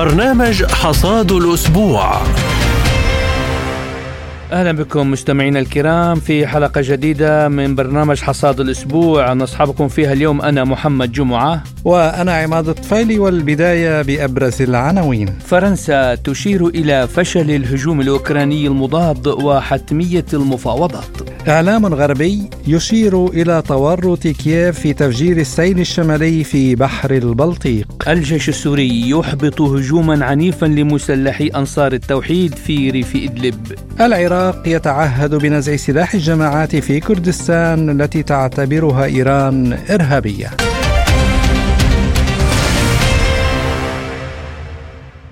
برنامج حصاد الأسبوع. أهلا بكم مستمعينا الكرام في حلقة جديدة من برنامج حصاد الأسبوع. نصحبكم فيها اليوم أنا محمد جمعة. وأنا عماد الطفيلي والبداية بأبرز العناوين. فرنسا تشير إلى فشل الهجوم الأوكراني المضاد وحتمية المفاوضات. إعلام غربي يشير إلى تورط كييف في تفجير السيل الشمالي في بحر البلطيق. الجيش السوري يحبط هجوما عنيفا لمسلحي أنصار التوحيد في ريف إدلب. العراق العراق يتعهد بنزع سلاح الجماعات في كردستان التي تعتبرها إيران إرهابية.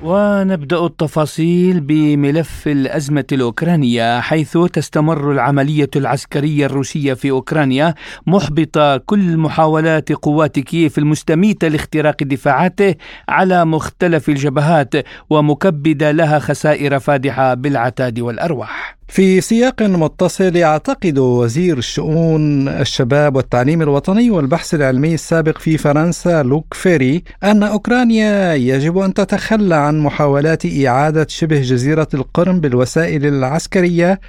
ونبدأ التفاصيل بملف الأزمة الأوكرانية حيث تستمر العملية العسكرية الروسية في أوكرانيا محبطه كل محاولات قوات كييف المستميتة لاختراق دفاعاته على مختلف الجبهات ومكبده لها خسائر فادحة بالعتاد والأرواح. في سياق متصل يعتقد وزير الشؤون الشباب والتعليم الوطني والبحث العلمي السابق في فرنسا لوك فيري أن أوكرانيا يجب أن تتخلى عن محاولات إعادة شبه جزيرة القرم بالوسائل العسكرية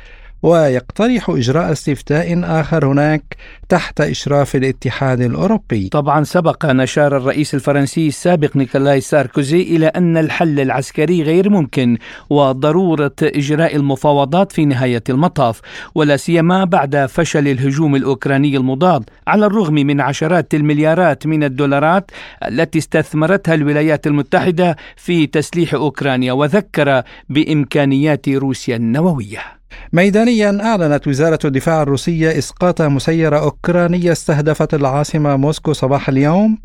ويقترح إجراء استفتاء آخر هناك تحت إشراف الاتحاد الأوروبي. طبعا سبق نشار الرئيس الفرنسي السابق نيكولاي ساركوزي إلى أن الحل العسكري غير ممكن وضرورة إجراء المفاوضات في نهاية المطاف ولا سيما بعد فشل الهجوم الأوكراني المضاد. على الرغم من عشرات المليارات من الدولارات التي استثمرتها الولايات المتحدة في تسليح أوكرانيا وذكر بإمكانيات روسيا النووية. ميدانيا أعلنت وزارة الدفاع الروسية إسقاط مسيرة أوكرانية استهدفت العاصمة موسكو صباح اليوم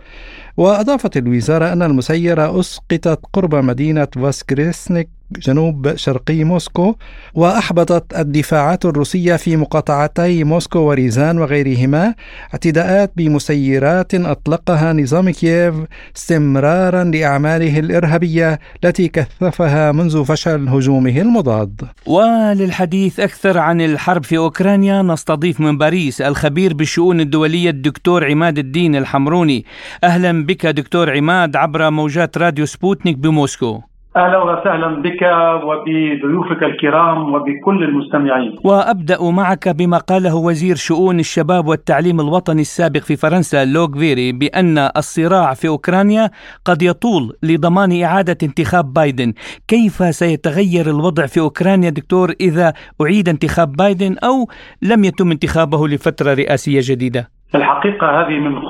وأضافت الوزارة أن المسيرة أسقطت قرب مدينة فاسكريسينسك جنوب شرقي موسكو وأحبطت الدفاعات الروسية في مقاطعتي موسكو وريزان وغيرهما. اعتداءات بمسيرات أطلقها نظام كييف استمرارا لأعماله الإرهابية التي كثفها منذ فشل هجومه المضاد. وللحديث أكثر عن الحرب في أوكرانيا نستضيف من باريس الخبير بالشؤون الدولية الدكتور عماد الدين الحمروني. أهلا بك دكتور عماد عبر موجات راديو سبوتنيك بموسكو. أهلا وسهلا بك وبضيوفك الكرام وبكل المستمعين. وأبدأ معك بما قاله وزير شؤون الشباب والتعليم الوطني السابق في فرنسا لوك فيري بأن الصراع في أوكرانيا قد يطول لضمان إعادة انتخاب بايدن، كيف سيتغير الوضع في أوكرانيا دكتور إذا أعيد انتخاب بايدن أو لم يتم انتخابه لفترة رئاسية جديدة؟ الحقيقة هذه من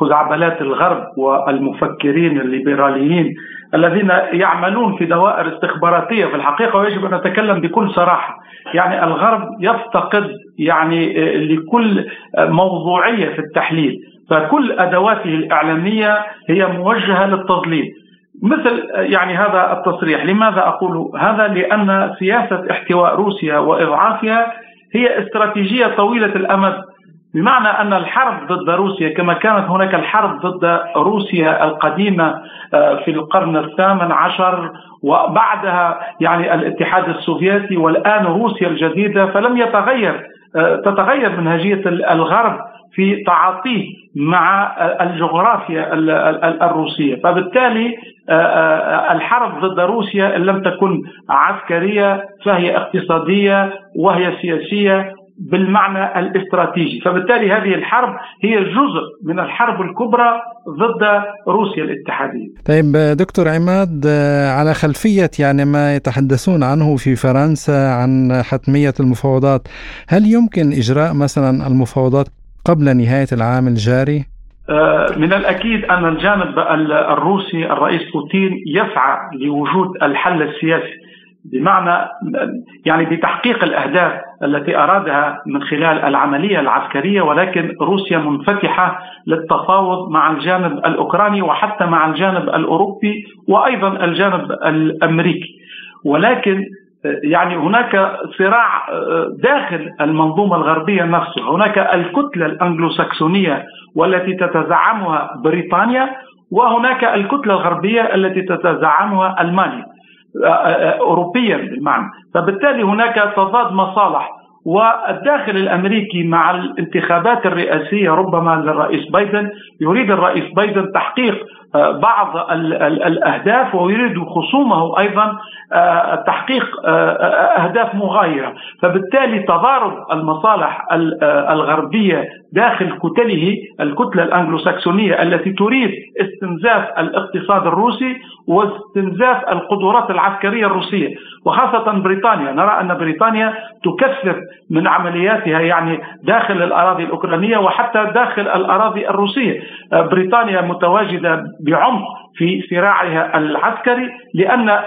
خزعبلات الغرب والمفكرين الليبراليين الذين يعملون في دوائر استخباراتية في الحقيقة ويجب أن نتكلم بكل صراحة. يعني الغرب يفتقد يعني آه، لكل موضوعية في التحليل. فكل أدواته الإعلامية هي موجهة للتضليل. مثل آه، يعني هذا التصريح. لماذا أقول هذا؟ لأن سياسة احتواء روسيا وإضعافها هي استراتيجية طويلة الأمد. بمعنى أن الحرب ضد روسيا كما كانت هناك الحرب ضد روسيا القديمة آه، في القرن الثامن عشر وبعدها يعني الاتحاد السوفيتي والآن روسيا الجديدة فلم يتغير آه، تتغير منهجية الغرب في تعاطيه مع الجغرافيا الروسية، فبالتالي آه، الحرب ضد روسيا إن لم تكن عسكرية فهي اقتصادية وهي سياسية بالمعنى الاستراتيجي. فبالتالي هذه الحرب هي جزء من الحرب الكبرى ضد روسيا الاتحادية. طيب دكتور عماد على خلفية يعني ما يتحدثون عنه في فرنسا عن حتمية المفاوضات هل يمكن إجراء مثلا المفاوضات قبل نهاية العام الجاري؟ آه، من الأكيد أن الجانب الروسي الرئيس بوتين يسعى لوجود الحل السياسي. بمعنى يعني بتحقيق الأهداف التي أرادها من خلال العملية العسكرية ولكن روسيا منفتحة للتفاوض مع الجانب الأوكراني وحتى مع الجانب الأوروبي وأيضا الجانب الأمريكي ولكن يعني هناك صراع داخل المنظومة الغربية نفسها، هناك الكتلة الانجلوساكسونيه والتي تتزعمها بريطانيا وهناك الكتلة الغربية التي تتزعمها ألمانيا. اوروبيا بالمعنى. فبالتالي هناك تضاد مصالح والداخل الأمريكي مع الانتخابات الرئاسية ربما للرئيس بايدن يريد الرئيس بايدن تحقيق بعض الأهداف ويريد خصومه أيضا آه، تحقيق آه، أهداف مغايرة، فبالتالي تضارب المصالح الغربية داخل كتله الكتلة الأنجلوساكسونية التي تريد استنزاف الاقتصاد الروسي واستنزاف القدرات العسكرية الروسية، وخاصة بريطانيا، نرى أن بريطانيا تكثر من عملياتها يعني داخل الأراضي الأوكرانية وحتى داخل الأراضي الروسية، بريطانيا متواجدة بعمق في صراعها العسكري لأن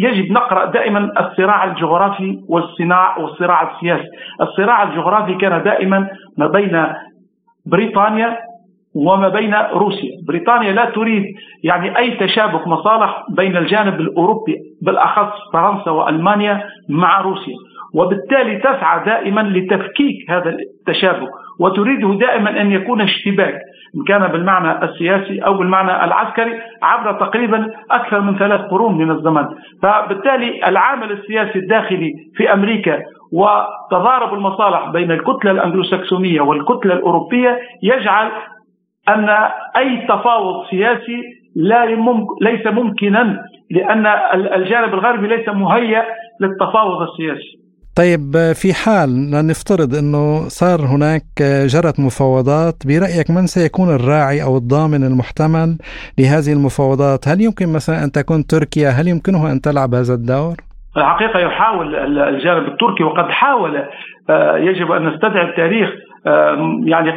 يجب نقرأ دائما الصراع الجغرافي والصناع والصراع السياسي، الصراع الجغرافي كان دائما ما بين بريطانيا وما بين روسيا، بريطانيا لا تريد يعني أي تشابك مصالح بين الجانب الأوروبي بالاخص فرنسا وألمانيا مع روسيا، وبالتالي تسعى دائما لتفكيك هذا التشابك وتريده دائما أن يكون اشتباك. ان كان بالمعنى السياسي أو بالمعنى العسكري عبر تقريبا أكثر من ثلاث قرون من الزمن، فبالتالي العامل السياسي الداخلي في أمريكا وتضارب المصالح بين الكتلة الانجلوساكسونيه والكتلة الأوروبية يجعل أن أي تفاوض سياسي لا ليس ممكنا لأن الجانب الغربي ليس مهيأ للتفاوض السياسي. طيب في حال نفترض إنه صار هناك جرت مفاوضات برأيك من سيكون الراعي أو الضامن المحتمل لهذه المفاوضات؟ هل يمكن مثلا أن تكون تركيا؟ هل يمكنها أن تلعب هذا الدور؟ الحقيقة يحاول الجانب التركي وقد حاول آه، يجب أن نستدعي التاريخ يعني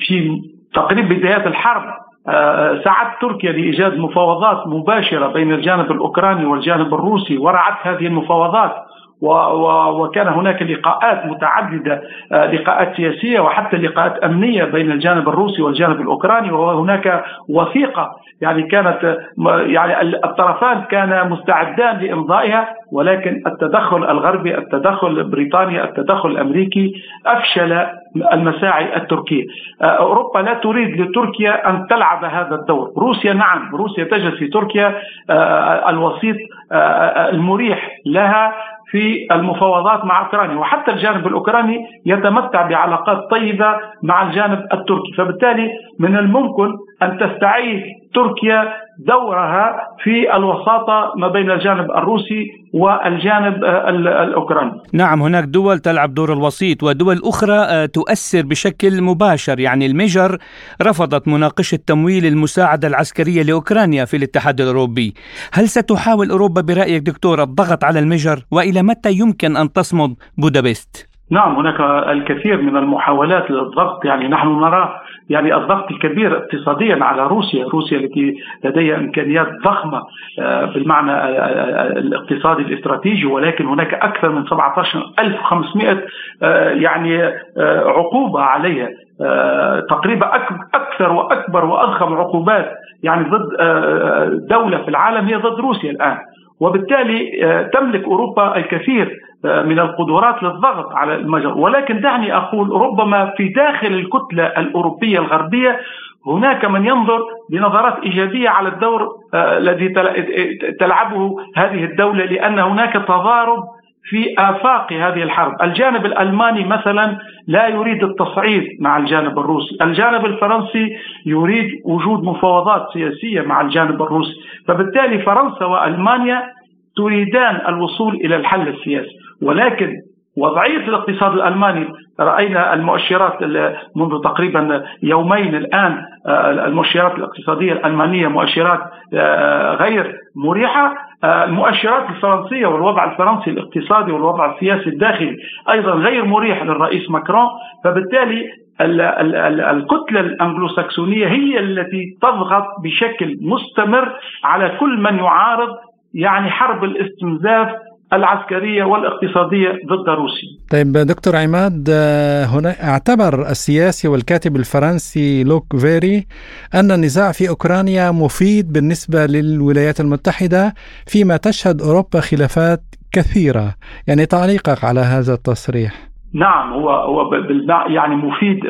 في تقريبا بدايات الحرب آه، سعت تركيا لإيجاد مفاوضات مباشرة بين الجانب الأوكراني والجانب الروسي ورعت هذه المفاوضات وكان هناك لقاءات متعددة آه، لقاءات سياسية وحتى لقاءات أمنية بين الجانب الروسي والجانب الأوكراني وهناك وثيقة يعني كانت يعني الطرفان كانا مستعدان لإمضائها ولكن التدخل الغربي التدخل البريطاني التدخل الأمريكي أفشل المساعي التركيه آه، أوروبا لا تريد لتركيا أن تلعب هذا الدور. روسيا نعم روسيا تجد في تركيا آه، الوسيط المريح لها في المفاوضات مع أوكرانيا وحتى الجانب الأوكراني يتمتع بعلاقات طيبة مع الجانب التركي. فبالتالي من الممكن أن تستعيد تركيا دورها في الوساطة ما بين الجانب الروسي والجانب الأوكراني. نعم هناك دول تلعب دور الوسيط ودول أخرى آه، تؤثر بشكل مباشر يعني الميجر رفضت مناقشة تمويل المساعدة العسكرية لأوكرانيا في الاتحاد الأوروبي. هل ستحاول أوروبا برأيك دكتور الضغط على الميجر وإلى متى يمكن أن تصمد بودابست؟ نعم هناك الكثير من المحاولات للضغط يعني نحن نرى يعني الضغط الكبير اقتصاديا على روسيا روسيا التي لديها إمكانيات ضخمة آه، بالمعنى آه، آه، الاقتصادي الاستراتيجي ولكن هناك أكثر من 17500 يعني عقوبة عليها تقريبا أكثر وأكبر وأضخم عقوبات يعني ضد دولة في العالم هي ضد روسيا الآن. وبالتالي تملك أوروبا الكثير من القدرات للضغط على المجر. ولكن دعني أقول ربما في داخل الكتلة الأوروبية الغربية هناك من ينظر بنظرات إيجابية على الدور آه، الذي تلعبه هذه الدولة لأن هناك تضارب في آفاق هذه الحرب. الجانب الألماني مثلا لا يريد التصعيد مع الجانب الروسي. الجانب الفرنسي يريد وجود مفاوضات سياسية مع الجانب الروسي. فبالتالي فرنسا وألمانيا تريدان الوصول إلى الحل السياسي. ولكن وضعية الاقتصاد الألماني رأينا المؤشرات منذ تقريبا يومين الآن آه، المؤشرات الاقتصادية الألمانية مؤشرات آه، غير مريحة. آه، المؤشرات الفرنسية والوضع الفرنسي الاقتصادي والوضع السياسي الداخلي أيضا غير مريح للرئيس ماكرون. فبالتالي الكتلة الأنجلوساكسونية هي التي تضغط بشكل مستمر على كل من يعارض يعني حرب الاستنزاف العسكرية والاقتصادية ضد روسيا. طيب دكتور عماد هنا اعتبر السياسي والكاتب الفرنسي لوك فيري أن النزاع في أوكرانيا مفيد بالنسبة للولايات المتحدة فيما تشهد أوروبا خلافات كثيرة. يعني تعليقك على هذا التصريح. نعم هو هو يعني مفيد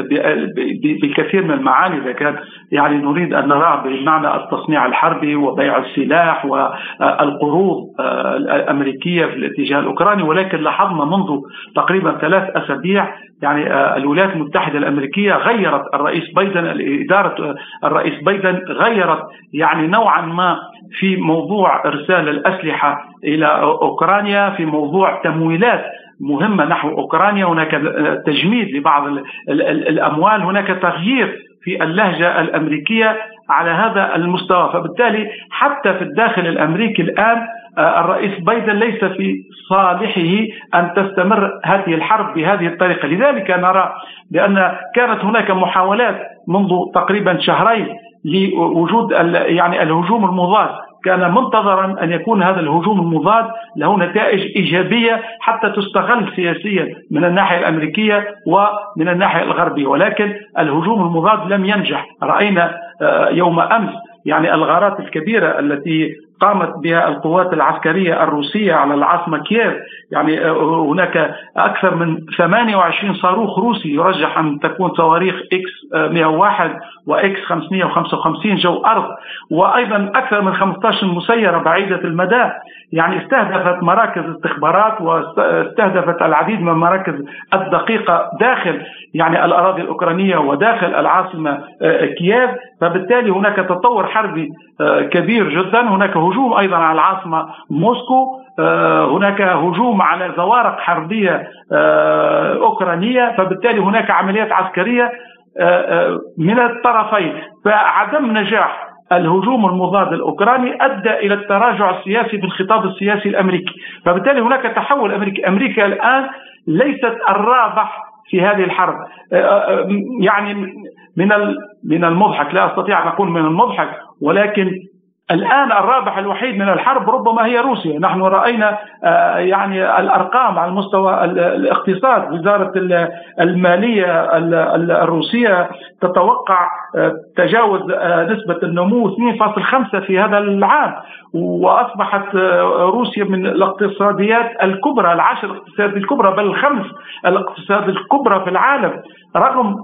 بكثير من المعاني. إذا كان يعني نريد أن نراه بمعنى التصنيع الحربي وبيع السلاح والقروض آه، الأمريكية في الاتجاه الأوكراني ولكن لاحظنا منذ تقريبا ثلاث أسابيع يعني آه، الولايات المتحدة الأمريكية غيرت الرئيس بايدن إدارة الرئيس بايدن غيرت يعني نوعا ما في موضوع إرسال الأسلحة إلى أوكرانيا في موضوع تمويلات مهمة نحو أوكرانيا. هناك تجميد لبعض الأموال. هناك تغيير في اللهجة الأمريكية على هذا المستوى. فبالتالي حتى في الداخل الأمريكي الآن آه، الرئيس بايدن ليس في صالحه أن تستمر هذه الحرب بهذه الطريقة، لذلك نرى بأن كانت هناك محاولات منذ تقريبا شهرين لوجود يعني الهجوم المضاد كان منتظرا أن يكون هذا الهجوم المضاد له نتائج إيجابية حتى تستغل سياسيا من الناحية الأمريكية ومن الناحية الغربية. ولكن الهجوم المضاد لم ينجح. رأينا آه، يوم أمس يعني الغارات الكبيرة التي قامت بها القوات العسكرية الروسية على العاصمة كييف. يعني آه، هناك أكثر من 28 صاروخ روسي يرجح أن تكون صواريخ إكس 101 وإكس 555 جو أرض وأيضا أكثر من 15 مسيرة بعيدة المدى. يعني استهدفت مراكز استخبارات واستهدفت العديد من المراكز الدقيقة داخل يعني الأراضي الأوكرانية وداخل العاصمة آه، كييف. فبالتالي هناك تطور حربي كبير جدا. هناك هجوم أيضا على العاصمة موسكو. آه، هناك هجوم على زوارق حربية أوكرانية. فبالتالي هناك عمليات عسكرية من الطرفين. فعدم نجاح الهجوم المضاد الأوكراني أدى إلى التراجع السياسي في الخطاب السياسي الأمريكي، فبالتالي هناك تحول امريكي، أمريكا الآن ليست الرابح في هذه الحرب. آه، آه، يعني من من المضحك لا أستطيع أن أقول من المضحك ولكن الآن الرابح الوحيد من الحرب ربما هي روسيا. نحن رأينا آه، يعني الأرقام على مستوى الاقتصاد وزارة المالية الروسية تتوقع آه، تجاوز آه، نسبة النمو 2.5 في هذا العام. وأصبحت روسيا من الاقتصاديات الكبرى العشر الاقتصادات الكبرى بل الخمس الاقتصاد الكبرى في العالم. رغم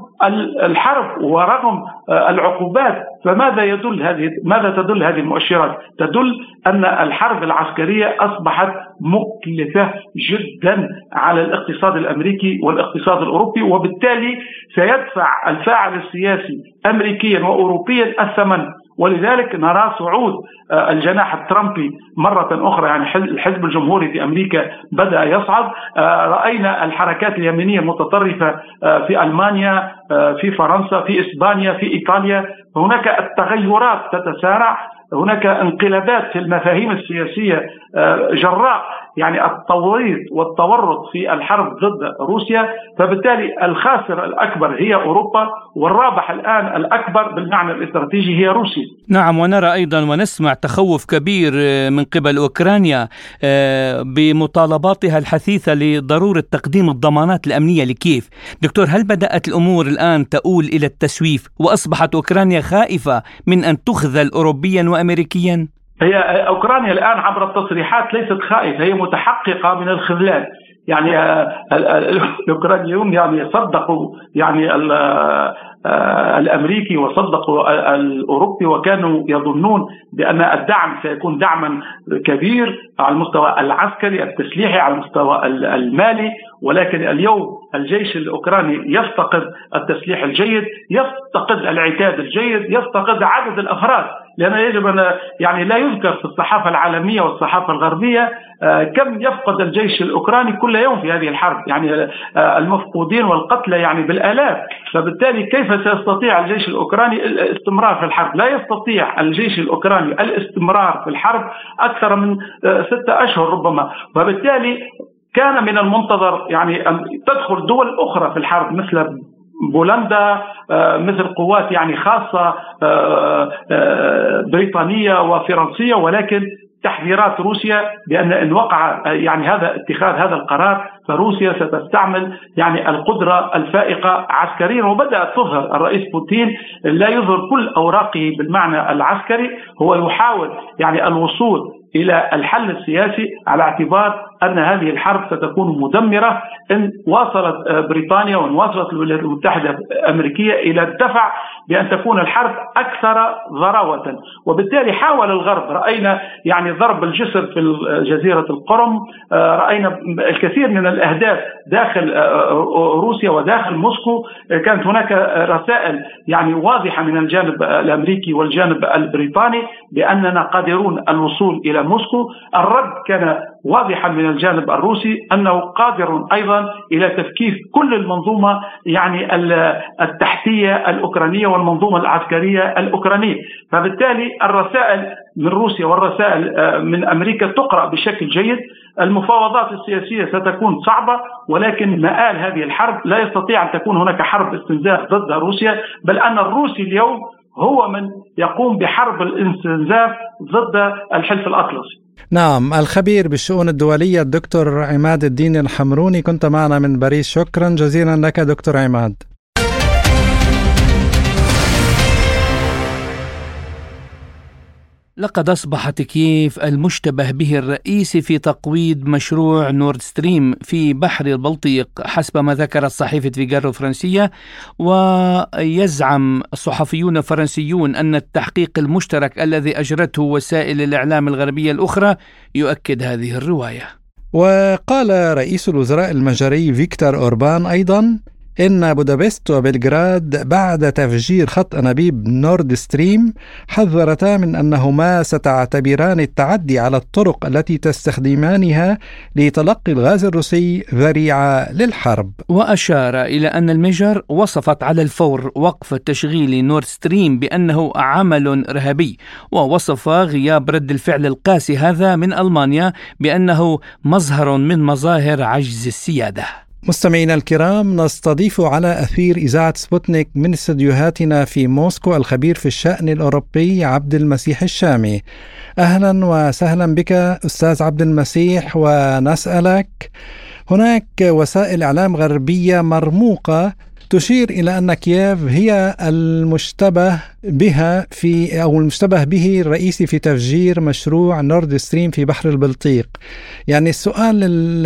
الحرب ورغم العقوبات فماذا يدل هذه ماذا تدل هذه المؤشرات؟ تدل أن الحرب العسكرية أصبحت مكلفة جدا على الاقتصاد الأمريكي والاقتصاد الأوروبي وبالتالي سيدفع الفاعل السياسي امريكيا واوروبيا الثمن ولذلك نرى صعود آه، الجناح الترامبي مرة أخرى يعني الحزب الجمهوري في أمريكا بدأ يصعد. آه، رأينا الحركات اليمينية المتطرفة آه، في ألمانيا في فرنسا في إسبانيا في إيطاليا. هناك التغيرات تتسارع هناك انقلابات في المفاهيم السياسية جراء. يعني التوريط والتورط في الحرب ضد روسيا فبالتالي الخاسر الأكبر هي أوروبا والرابح الآن الأكبر بالمعنى الاستراتيجي هي روسيا. نعم ونرى أيضا ونسمع تخوف كبير من قبل أوكرانيا آه، بمطالباتها الحثيثة لضرورة تقديم الضمانات الأمنية لكييف. دكتور هل بدأت الأمور الآن تؤول إلى التسويف وأصبحت أوكرانيا خائفة من أن تخذل اوروبيا وامريكيا؟ هي أوكرانيا الآن عبر التصريحات ليست خائفة هي متحققة من الخذلان يعني آه، الأوكرانيون يعني صدقوا يعني آه، الأمريكي وصدقوا الأوروبي وكانوا يظنون بأن الدعم سيكون دعما كبير على المستوى العسكري التسليحي على المستوى المالي. ولكن اليوم الجيش الأوكراني يفتقد التسليح الجيد يفتقد العتاد الجيد يفتقد عدد الأفراد لأن يجب أن يعني لا يذكر في الصحافة العالمية والصحافة الغربية آه، كم يفقد الجيش الأوكراني كل يوم في هذه الحرب. يعني آه، المفقودين والقتلى يعني بالآلاف. فبالتالي كيف سيستطيع الجيش الأوكراني الاستمرار في الحرب؟ لا يستطيع الجيش الأوكراني الاستمرار في الحرب أكثر من آه، ستة أشهر ربما. وبالتالي كان من المنتظر يعني أن تدخل دول أخرى في الحرب مثل بولندا آه، مثل قوات يعني خاصة آه، آه، بريطانية وفرنسية ولكن تحذيرات روسيا بأن إن وقع يعني هذا اتخاذ هذا القرار فروسيا ستستعمل يعني القدرة الفائقة عسكريا. وبدات تظهر الرئيس بوتين لا يظهر كل أوراقه بالمعنى العسكري هو يحاول يعني الوصول إلى الحل السياسي على اعتبار أن هذه الحرب ستكون مدمرة إن واصلت آه، بريطانيا وإن واصلت الولايات المتحدة الأمريكية إلى الدفع بأن تكون الحرب أكثر ضراوه وبالتالي حاول الغرب رأينا يعني ضرب الجسر في جزيرة القرم آه، رأينا الكثير من الأهداف داخل روسيا وداخل موسكو. كانت هناك رسائل يعني واضحة من الجانب الأمريكي والجانب البريطاني بأننا قادرون الوصول إلى موسكو. الرد كان واضحا من الجانب الروسي أنه قادر أيضا إلى تفكيك كل المنظومة يعني التحتية الأوكرانية والمنظومة العسكرية الأوكرانية، فبالتالي الرسائل من روسيا والرسائل آه، من أمريكا تقرأ بشكل جيد، المفاوضات السياسية ستكون صعبة ولكن مآل هذه الحرب لا يستطيع أن تكون هناك حرب استنزاف ضد روسيا، بل أن الروسي اليوم هو من يقوم بحرب الاستنزاف ضد الحلف الأطلسي. نعم الخبير بالشؤون الدولية الدكتور عماد الدين الحمروني كنت معنا من باريس شكرا جزيلا لك دكتور عماد لقد أصبحت كييف المشتبه به الرئيسي في تقويض مشروع نورد ستريم في بحر البلطيق حسب ما ذكرت صحيفة فيغارو الفرنسية ويزعم صحفيون فرنسيون أن التحقيق المشترك الذي أجرته وسائل الإعلام الغربية الأخرى يؤكد هذه الرواية. وقال رئيس الوزراء المجري فيكتور أوربان أيضا إن بودابست وبلغراد بعد تفجير خط أنابيب نورد ستريم حذرتا من أنهما ستعتبران التعدي على الطرق التي تستخدمانها لتلقي الغاز الروسي ذريعة للحرب. وأشار إلى أن المجر وصفت على الفور وقف تشغيل نورد ستريم بأنه عمل إرهابي ووصف غياب رد الفعل القاسي هذا من ألمانيا بأنه مظهر من مظاهر عجز السيادة. مستمعينا الكرام نستضيف على أثير إذاعة سبوتنيك من استديوهاتنا في موسكو الخبير في الشأن الأوروبي عبد المسيح الشامي. أهلا وسهلا بك أستاذ عبد المسيح ونسألك هناك وسائل إعلام غربية مرموقة تشير إلى أن كييف هي المشتبه بها في أو المشتبه به الرئيسي في تفجير مشروع نورد ستريم في بحر البلطيق. يعني السؤال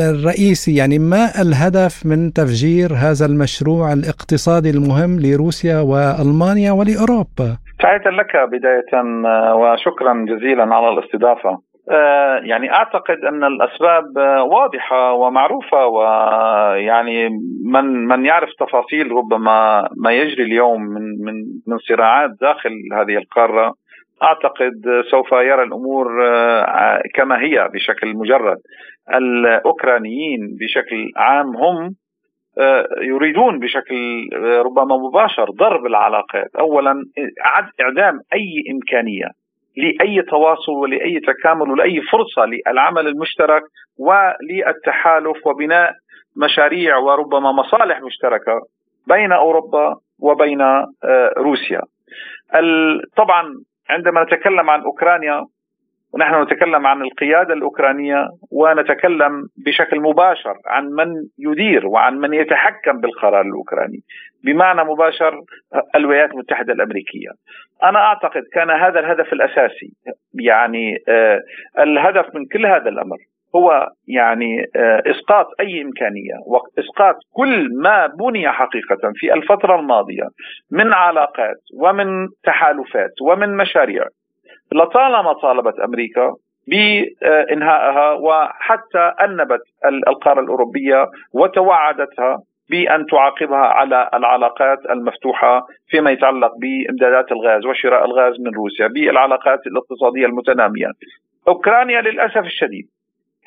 الرئيسي يعني ما الهدف من تفجير هذا المشروع الاقتصادي المهم لروسيا وألمانيا ولأوروبا؟ تحية لك بداية وشكرا جزيلا على الاستضافة. آه، يعني أعتقد أن الأسباب واضحة ومعروفة ويعني من من يعرف تفاصيل ربما ما يجري اليوم من من من صراعات داخل هذه القارة أعتقد سوف يرى الأمور آه، كما هي بشكل مجرد. الأوكرانيين بشكل عام هم آه، يريدون بشكل ربما مباشر ضرب العلاقات. اولا إعدام أي إمكانية. لأي تواصل ولأي تكامل ولأي فرصة للعمل المشترك وللتحالف وبناء مشاريع وربما مصالح مشتركة بين أوروبا وبين آه، روسيا. طبعا عندما نتكلم عن أوكرانيا ونحن نتكلم عن القيادة الأوكرانية ونتكلم بشكل مباشر عن من يدير وعن من يتحكم بالقرار الأوكراني بمعنى مباشر الولايات المتحدة الأمريكية. أنا أعتقد كان هذا الهدف الأساسي يعني آه الهدف من كل هذا الأمر هو يعني آه إسقاط أي إمكانية وإسقاط كل ما بني حقيقة في الفترة الماضية من علاقات ومن تحالفات ومن مشاريع لطالما طالبت أمريكا بإنهائها وحتى أنبت القارة الأوروبية وتوعدتها بأن تعاقبها على العلاقات المفتوحة فيما يتعلق بإمدادات الغاز وشراء الغاز من روسيا بالعلاقات الاقتصادية المتنامية. أوكرانيا للأسف الشديد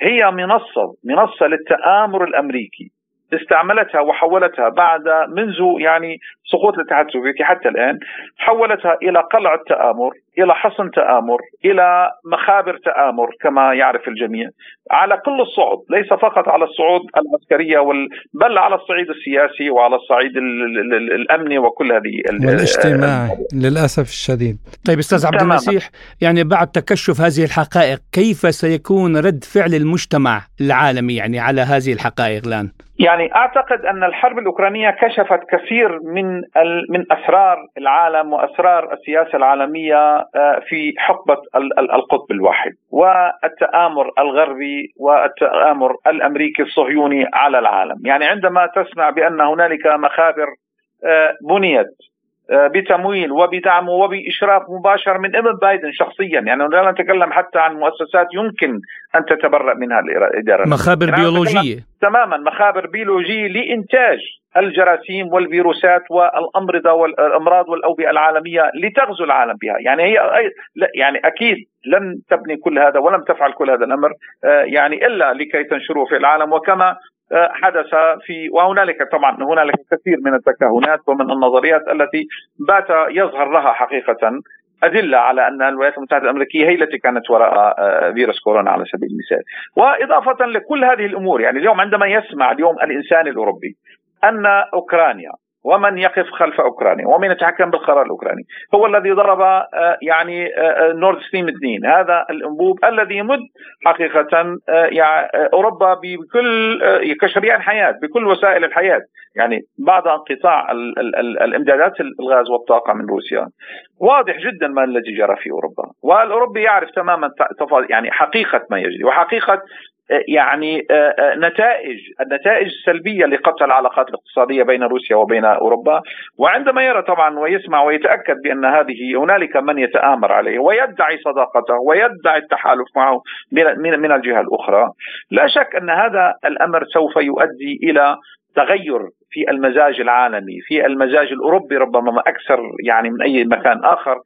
هي منصه منصة للتآمر الأمريكي استعملتها وحولتها بعد منذ يعني سقوط الاتحاد السوفيتي حتى الآن حولتها إلى قلعه تآمر، إلى حصن تآمر، إلى مخابر تآمر كما يعرف الجميع على كل الصعد، ليس فقط على الصعود العسكرية وال... بل على الصعيد السياسي وعلى الصعيد الأمني وكل هذه والاجتماعي للأسف الشديد. طيب أستاذ عبد المسيح يعني بعد تكشف هذه الحقائق كيف سيكون رد فعل المجتمع العالمي يعني على هذه الحقائق الآن؟ يعني أعتقد أن الحرب الأوكرانية كشفت كثير من من أسرار العالم وأسرار السياسة العالمية آه، في حقبة القطب الواحد والتآمر الغربي والتآمر الأمريكي الصهيوني على العالم، يعني عندما تسمع بأن هنالك مخابر آه، بنيت بتمويل وبدعم وبإشراف مباشر من ابن بايدن شخصيا. يعني لا نتكلم حتى عن مؤسسات يمكن أن تتبرأ منها الإدارة. مخابر يعني بيولوجية. تماما مخابر بيولوجية لإنتاج الجراثيم والفيروسات والأمراض والأمراض والأوبئة العالمية لتغزو العالم بها. يعني هي يعني أكيد لن تبني كل هذا ولم تفعل كل هذا الأمر آه، يعني إلا لكي تنشره في العالم. وكما حدث في وهنالك طبعا هنالك كثير من التكهنات ومن النظريات التي بات يظهر لها حقيقة. أدلة على أن الولايات المتحدة الأمريكية هي التي كانت وراء آه، فيروس كورونا على سبيل المثال. وإضافة لكل هذه الأمور يعني اليوم عندما يسمع اليوم الإنسان الأوروبي أن أوكرانيا ومن يقف خلف أوكرانيا ومن يتحكم بالقرار الأوكراني. هو الذي ضرب آه، يعني نورد ستريم 2 هذا الأنبوب الذي يمد حقيقة يعني أوروبا بكل كشريان حياة بكل وسائل الحياة. يعني بعد انقطاع الإمدادات الغاز والطاقة من روسيا. واضح جدا ما الذي جرى في أوروبا. والأوروبي يعرف تماما يعني حقيقة ما يجري. وحقيقة يعني آه، آه، نتائج النتائج السلبية لقطع العلاقات الاقتصادية بين روسيا وبين أوروبا. وعندما يرى طبعا ويسمع ويتأكد بأن هذه هنالك من يتآمر عليه ويدعي صداقته ويدعي التحالف معه من من الجهة الأخرى. لا شك أن هذا الأمر سوف يؤدي إلى تغير في المزاج العالمي في المزاج الأوروبي ربما أكثر يعني من أي مكان آخر.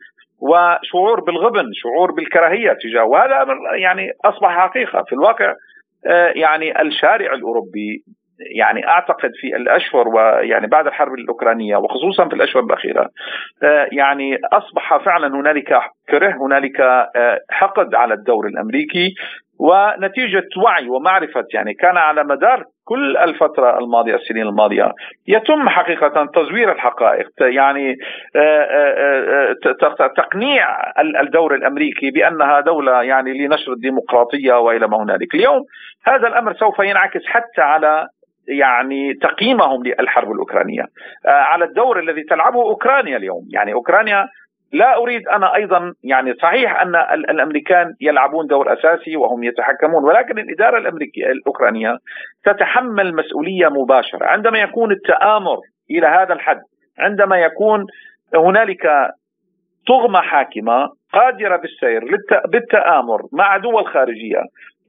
وشعور بالغبن شعور بالكراهية تجاه وهذا يعني أصبح حقيقة في الواقع. آه، يعني الشارع الأوروبي يعني أعتقد في الأشهر ويعني بعد الحرب الأوكرانية وخصوصا في الأشهر الأخيرة آه، يعني أصبح فعلا هنالك كره هنالك آه، حقد على الدور الأمريكي ونتيجة وعي ومعرفة يعني كان على مدار كل الفترة الماضية السنين الماضية يتم حقيقة تزوير الحقائق يعني تقنيع الدور الأمريكي بأنها دولة يعني لنشر الديمقراطية وإلى ما هنالك. اليوم هذا الأمر سوف ينعكس حتى على يعني تقييمهم للحرب الأوكرانية على الدور الذي تلعبه أوكرانيا اليوم. يعني أوكرانيا لا أريد أنا أيضا يعني صحيح أن الأمريكان يلعبون دور أساسي وهم يتحكمون ولكن الإدارة الأمريكية الأوكرانية تتحمل مسؤولية مباشرة. عندما يكون التآمر إلى هذا الحد عندما يكون هنالك طغمة حاكمة قادرة بالسير بالتآمر مع دول خارجية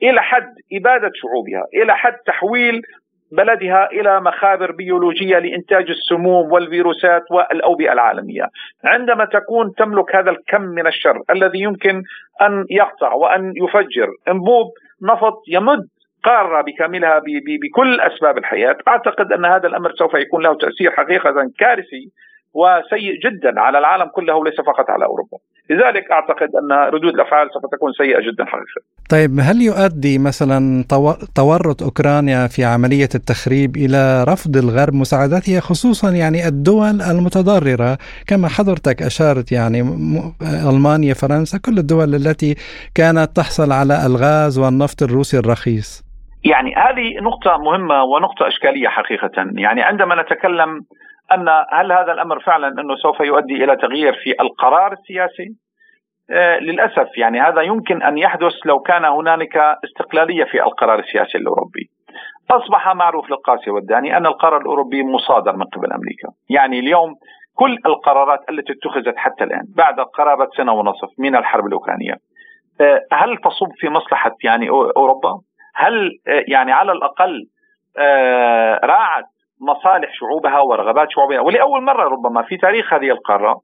إلى حد إبادة شعوبها، إلى حد تحويل بلدها إلى مخابر بيولوجية لإنتاج السموم والفيروسات والأوبئة العالمية. عندما تكون تملك هذا الكم من الشر الذي يمكن أن يقطع وأن يفجر انبوب نفط يمد قارة بكاملها بكل أسباب الحياة، أعتقد أن هذا الأمر سوف يكون له تأثير حقيقة كارثي وسيء جدا على العالم كله وليس فقط على أوروبا. لذلك أعتقد أن ردود الأفعال سوف تكون سيئة جدا حقيقة. طيب هل يؤدي مثلا تورط أوكرانيا في عملية التخريب إلى رفض الغرب مساعدتها خصوصا يعني الدول المتضررة كما حضرتك أشارت يعني ألمانيا فرنسا كل الدول التي كانت تحصل على الغاز والنفط الروسي الرخيص. يعني هذه نقطة مهمة ونقطة إشكالية حقيقة، يعني عندما نتكلم أن هل هذا الأمر فعلا أنه سوف يؤدي إلى تغيير في القرار السياسي؟ آه للأسف يعني هذا يمكن أن يحدث لو كان هنالك استقلالية في القرار السياسي الأوروبي. أصبح معروف للقاسي والداني أن القرار الأوروبي مصادر من قبل أمريكا، يعني اليوم كل القرارات التي اتخذت حتى الآن بعد قرابة سنة ونصف من الحرب الأوكرانية آه هل تصب في مصلحة يعني أوروبا؟ هل آه يعني على الأقل راعت مصالح شعوبها ورغبات شعوبها. ولأول مرة ربما في تاريخ هذه القارة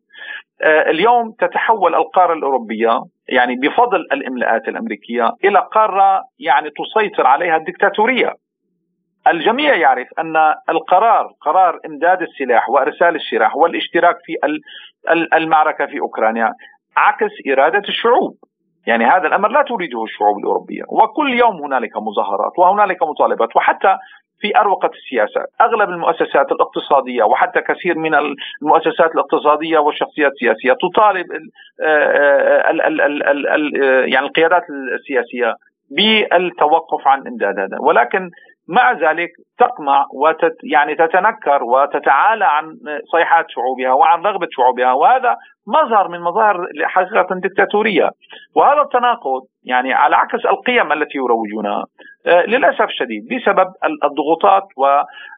آه، اليوم تتحول القارة الأوروبية يعني بفضل الإملاءات الأمريكية إلى قارة يعني تسيطر عليها الدكتاتورية. الجميع يعرف أن القرار قرار إمداد السلاح وإرسال السلاح والاشتراك في المعركة في أوكرانيا عكس إرادة الشعوب. يعني هذا الأمر لا تريده الشعوب الأوروبية، وكل يوم هنالك مظاهرات وهنالك مطالبات وحتى في أروقة السياسة. أغلب المؤسسات الاقتصادية وحتى كثير من المؤسسات الاقتصادية والشخصيات السياسية تطالب يعني القيادات السياسية بالتوقف عن امداد هذا ولكن مع ذلك تقمع وتت يعني تتنكر وتتعالى عن صيحات شعوبها وعن رغبة شعوبها وهذا مظهر من مظاهر حقيقة دكتاتورية وهذا التناقض يعني على عكس القيم التي يروجونها آه، للأسف الشديد بسبب الضغوطات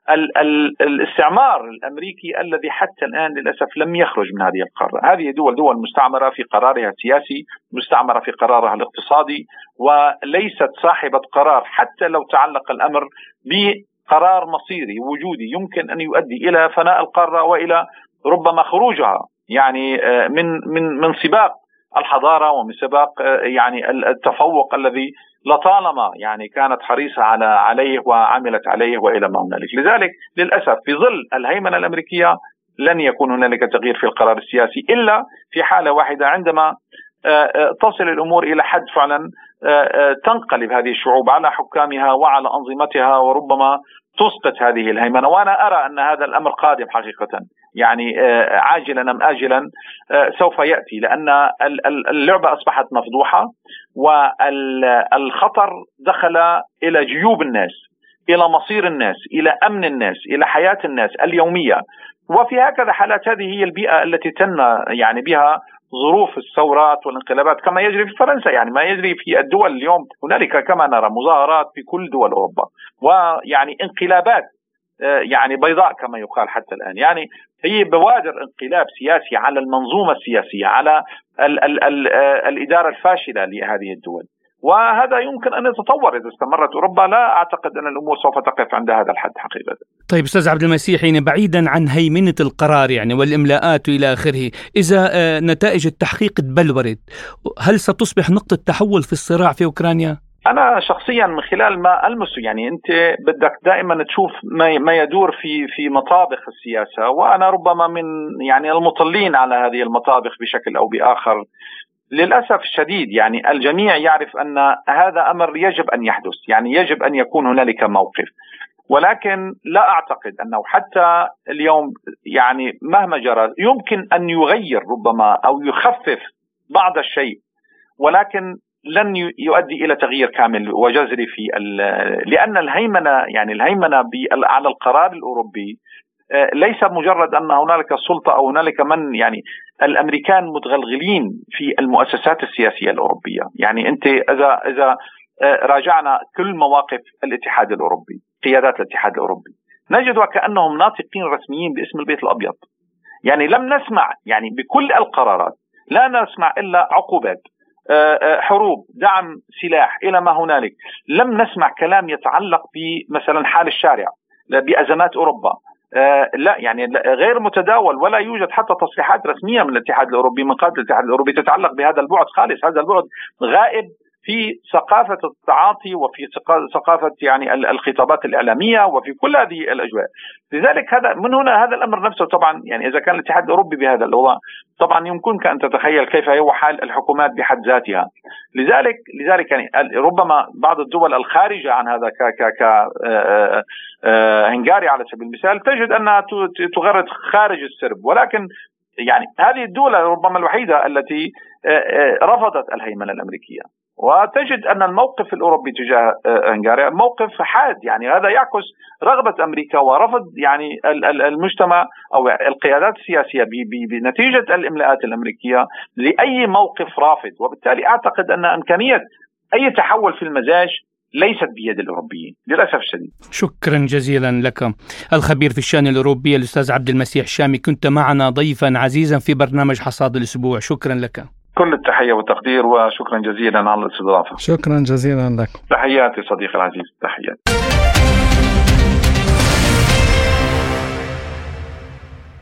والاستعمار الأمريكي الذي حتى الآن للأسف لم يخرج من هذه القارة. هذه دول دول مستعمرة في قرارها السياسي مستعمرة في قرارها الاقتصادي وليست صاحبة قرار حتى لو تعلق الأمر بقرار مصيري وجودي يمكن أن يؤدي إلى فناء القارة وإلى ربما خروجها. يعني آه، من من من سباق الحضارة ومن سباق آه، يعني التفوق الذي لطالما يعني كانت حريصة على عليه وعملت عليه وإلى ما هنالك، لذلك للأسف في ظل الهيمنة الأمريكية لن يكون هنالك تغيير في القرار السياسي إلا في حالة واحدة. عندما آه، تصل الأمور إلى حد فعلا تنقلب هذه الشعوب على حكامها وعلى أنظمتها وربما تسقط هذه الهيمنة. وأنا أرى أن هذا الأمر قادم حقيقه. يعني آه، عاجلا أم اجلا آه، سوف يأتي لأن اللعبة أصبحت مفضوحة والخطر دخل إلى جيوب الناس إلى مصير الناس إلى أمن الناس إلى حياة الناس اليومية. وفي هكذا حالات هذه هي البيئة التي تم يعني بها ظروف الثورات والانقلابات كما يجري في فرنسا. يعني ما يجري في الدول اليوم هنالك كما نرى مظاهرات في كل دول أوروبا ويعني انقلابات آه، يعني بيضاء كما يقال حتى الآن. يعني هي بوادر انقلاب سياسي على المنظومة السياسية على ال ال ال آه، الإدارة الفاشلة لهذه الدول وهذا يمكن أن يتطور إذا استمرت أوروبا لا أعتقد أن الأمور سوف تقف عند هذا الحد حقيقة. طيب أستاذ عبد المسيح يعني بعيدا عن هيمنة القرار يعني والإملاءات والى آخره، إذا آه، نتائج التحقيق تبلورت هل ستصبح نقطة تحول في الصراع في أوكرانيا؟ أنا شخصيا من خلال ما المسه يعني أنت بدك دائما تشوف ما يدور في في مطابخ السياسة. وأنا ربما من يعني المطلين على هذه المطابخ بشكل أو بآخر. للأسف الشديد يعني الجميع يعرف أن هذا أمر يجب أن يحدث. يعني يجب أن يكون هنالك موقف. ولكن لا أعتقد أنه حتى اليوم يعني مهما جرى يمكن أن يغير ربما أو يخفف بعض الشيء. ولكن لن يؤدي إلى تغيير كامل وجذري في لأن الهيمنة يعني الهيمنة على القرار الأوروبي آه، ليس مجرد أن هنالك سلطة أو هنالك من يعني الأمريكان متغلغلين في المؤسسات السياسية الأوروبية، يعني أنت إذا إذا آه، راجعنا كل مواقف الاتحاد الأوروبي، قيادات الاتحاد الأوروبي، نجد وكأنهم ناطقين رسميين باسم البيت الأبيض. يعني لم نسمع يعني بكل القرارات لا نسمع إلا عقوبات حروب دعم سلاح إلى ما هنالك. لم نسمع كلام يتعلق بمثلا حال الشارع بأزمات أوروبا. آه لا يعني غير متداول ولا يوجد حتى تصريحات رسمية من الاتحاد الأوروبي من قبل الاتحاد الأوروبي تتعلق بهذا البعد خالص. هذا البعد غائب في ثقافة التعاطي وفي ثقافة يعني الخطابات الإعلامية وفي كل هذه الأجواء. لذلك هذا من هنا هذا الأمر نفسه طبعا يعني إذا كان الاتحاد الأوروبي بهذا الوضع طبعا يمكنك أن تتخيل كيف هو حال الحكومات بحد ذاتها. لذلك لذلك يعني ربما بعض الدول الخارجة عن هذا ك ك ك آه، آه، آه، هنغاريا على سبيل المثال تجد أنها تغرد خارج السرب. ولكن يعني هذه الدولة ربما الوحيدة التي رفضت الهيمنة الأمريكية. وتجد أن الموقف الأوروبي تجاه آه، هنغاريا موقف حاد يعني هذا يعكس رغبة أمريكا ورفض يعني المجتمع أو القيادات السياسية بنتيجة الإملاءات الأمريكية لأي موقف رافض وبالتالي أعتقد أن إمكانية أي تحول في المزاج ليست بيد الأوروبيين للأسف الشديد. شكرا جزيلا لك الخبير في الشأن الأوروبي الأستاذ عبد المسيح الشامي كنت معنا ضيفا عزيزا في برنامج حصاد الأسبوع شكرا لك. كل التحية والتقدير وشكرا جزيلا على الاستضافة. شكرا جزيلا لك. تحياتي صديقي العزيز تحياتي.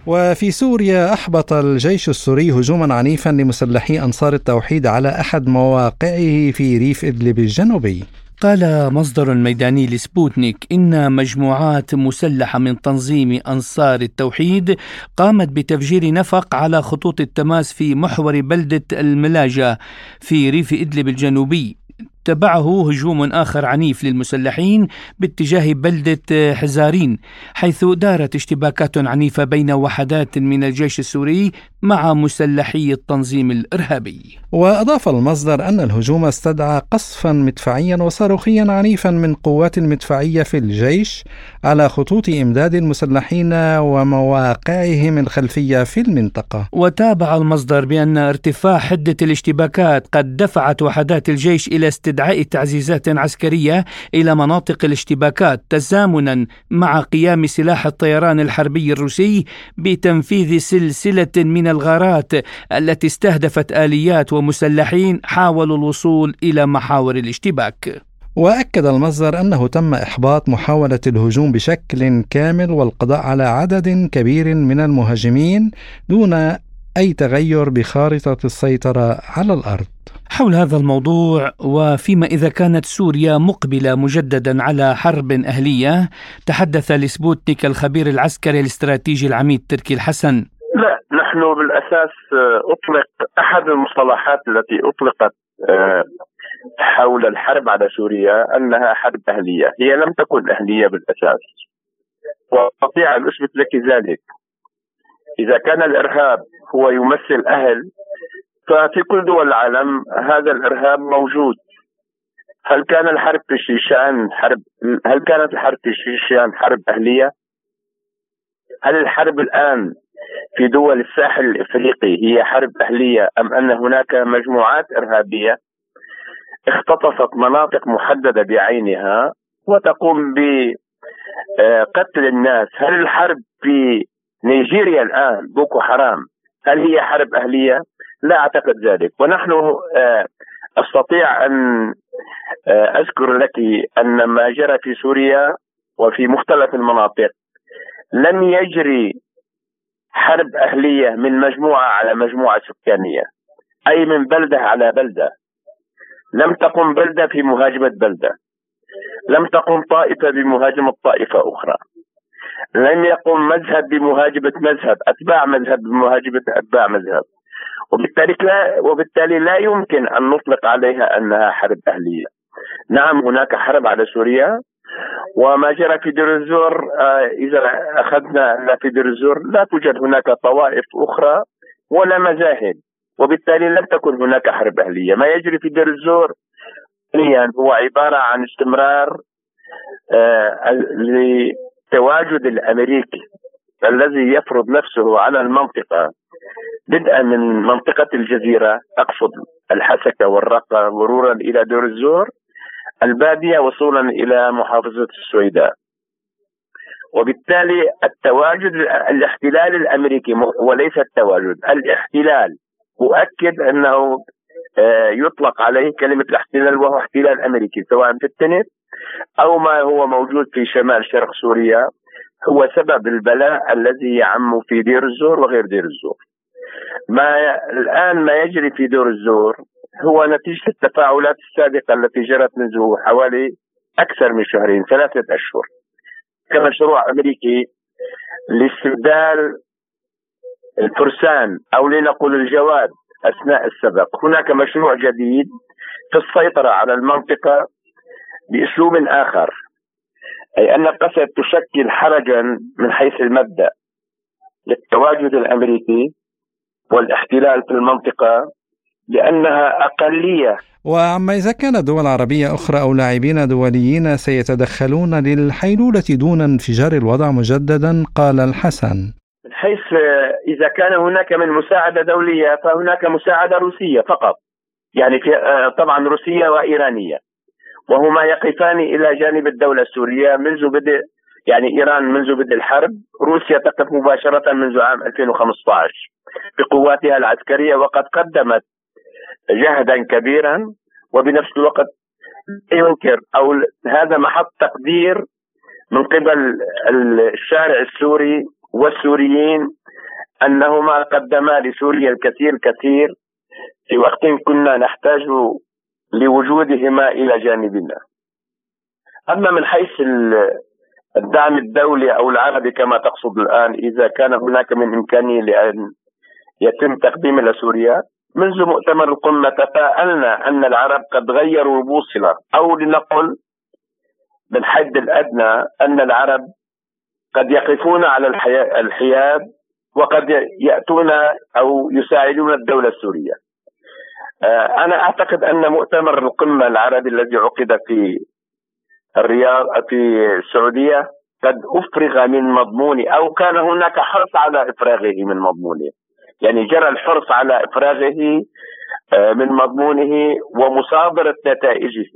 وفي سوريا أحبط الجيش السوري هجوما عنيفا لمسلحي أنصار التوحيد على أحد مواقعه في ريف إدلب الجنوبي. قال مصدر ميداني لسبوتنيك إن مجموعات مسلحة من تنظيم أنصار التوحيد قامت بتفجير نفق على خطوط التماس في محور بلدة الملاجة في ريف إدلب الجنوبي. تبعه هجوم آخر عنيف للمسلحين باتجاه بلدة حزارين حيث دارت اشتباكات عنيفة بين وحدات من الجيش السوري مع مسلحي التنظيم الإرهابي. وأضاف المصدر أن الهجوم استدعى قصفا مدفعيا وصاروخيا عنيفا من قوات المدفعية في الجيش على خطوط إمداد المسلحين ومواقعهم الخلفية في المنطقة. وتابع المصدر بأن ارتفاع حدة الاشتباكات قد دفعت وحدات الجيش إلى استدعاء تعزيزات عسكرية إلى مناطق الاشتباكات تزامنا مع قيام سلاح الطيران الحربي الروسي بتنفيذ سلسلة من الغارات التي استهدفت آليات ومسلحين حاولوا الوصول إلى محاور الاشتباك. وأكد المصدر أنه تم إحباط محاولة الهجوم بشكل كامل والقضاء على عدد كبير من المهاجمين دون أي تغير بخارطة السيطرة على الأرض حول هذا الموضوع وفيما إذا كانت سوريا مقبلة مجددا على حرب أهلية تحدث لسبوتنيك الخبير العسكري الاستراتيجي العميد تركي الحسن لا نحن بالأساس أطلق أحد المصطلحات التي أطلقت آه، حول الحرب على سوريا أنها حرب أهلية، هي لم تكن أهلية بالأساس. وأستطيع أن أثبت لك ذلك. إذا كان الإرهاب هو يمثل أهل ففي كل دول العالم هذا الإرهاب موجود. هل كان الحرب في الشيشان حرب هل كانت الحرب في الشيشان حرب أهلية؟ هل الحرب الآن في دول الساحل الإفريقي هي حرب أهلية أم أن هناك مجموعات إرهابية اختطفت مناطق محددة بعينها وتقوم بقتل الناس هل الحرب في نيجيريا الآن بوكو حرام. هل هي حرب أهلية؟ لا أعتقد ذلك. ونحن آه، أستطيع أن آه، أذكر لك أن ما جرى في سوريا وفي مختلف المناطق لم يجري حرب أهلية من مجموعة على مجموعة سكانية أي من بلدة على بلدة. لم تقم بلدة في مهاجمة بلدة. لم تقم طائفة بمهاجمة طائفة أخرى. لم يقم مذهب بمهاجمة مذهب أتباع مذهب بمهاجمة أتباع مذهب. وبالتالي لا وبالتالي لا يمكن أن نطلق عليها أنها حرب أهلية. نعم هناك حرب على سوريا وما جرى في دير الزور آه، إذا أخذنا في دير الزور لا توجد هناك طوائف أخرى ولا مذاهب. وبالتالي لم تكن هناك حرب أهلية. ما يجري في دير الزور هو عبارة عن استمرار آه لتواجد الأمريكي الذي يفرض نفسه على المنطقة. بدءا من منطقة الجزيرة أقصد الحسكة والرقة مرورا إلى دير الزور البادية وصولا إلى محافظة السويداء. وبالتالي التواجد الاحتلال الأمريكي وليس التواجد الاحتلال أؤكد أنه آه، يطلق عليه كلمة الاحتلال وهو احتلال أمريكي سواء في التنف أو ما هو موجود في شمال شرق سوريا هو سبب البلاء الذي يعم في دير الزور وغير دير الزور. ما الآن ما يجري في دير الزور هو نتيجة التفاعلات السابقة التي جرت منذ حوالي أكثر من شهرين ثلاثة أشهر. كمشروع أمريكي لاستبدال الفرسان أو لنقل الجواد أثناء السبق، هناك مشروع جديد في السيطرة على المنطقة بأسلوب آخر أي أن قسد تشكل حرجا من حيث المبدأ للتواجد الأمريكي والاحتلال في المنطقة لأنها أقلية. وعما إذا كانت دول عربية أخرى أو لاعبين دوليين سيتدخلون للحيلولة دون انفجار الوضع مجددا قال الحسن. حيث إذا كان هناك من مساعدة دولية فهناك مساعدة روسية فقط. يعني في آه، طبعا روسية وإيرانية. وهما يقفان إلى جانب الدولة السورية منذ بدء يعني إيران منذ بدء الحرب روسيا تقف مباشرة منذ عام 2015 بقواتها العسكرية وقد قدمت جهدا كبيرا. وبنفس الوقت ينكر أو هذا محط تقدير من قبل الشارع السوري والسوريين أنهما قدما لسوريا الكثير كثير في وقت كنا نحتاج لوجودهما إلى جانبنا. أما من حيث الدعم الدولي أو العربي كما تقصد الآن إذا كان هناك من امكانيه لأن يتم تقديم إلى سوريا منذ مؤتمر القمة تفاءلنا أن العرب قد غيروا البوصلة أو لنقل بالحد الأدنى أن العرب قد يقفون على الحياد وقد يأتون أو يساعدون الدولة السورية. آه، أنا أعتقد أن مؤتمر القمة العربي الذي عقد في الرياض في السعودية قد أفرغ من مضمونه أو كان هناك حرص على إفراغه من مضمونه. يعني جرى الحرص على إفراغه آه، من مضمونه ومصادرة نتائجه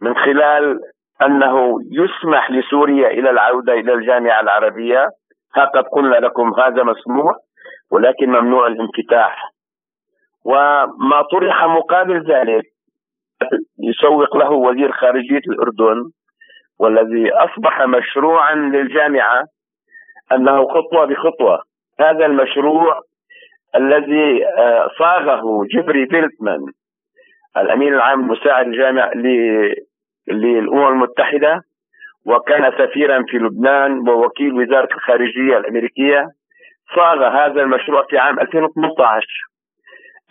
من خلال أنه يسمح لسوريا إلى العودة إلى الجامعة العربية. ها قد قلنا لكم هذا مسموح ولكن ممنوع الانفتاح. وما طرح مقابل ذلك يسوق له وزير خارجية الأردن والذي أصبح مشروعا للجامعة أنه خطوة بخطوة. هذا المشروع الذي آه، صاغه جبري فيلتمان الأمين العام المساعد الجامع للأمم المتحدة وكان سفيرا في لبنان ووكيل وزارة الخارجية الأمريكية صاغ هذا المشروع في عام 2018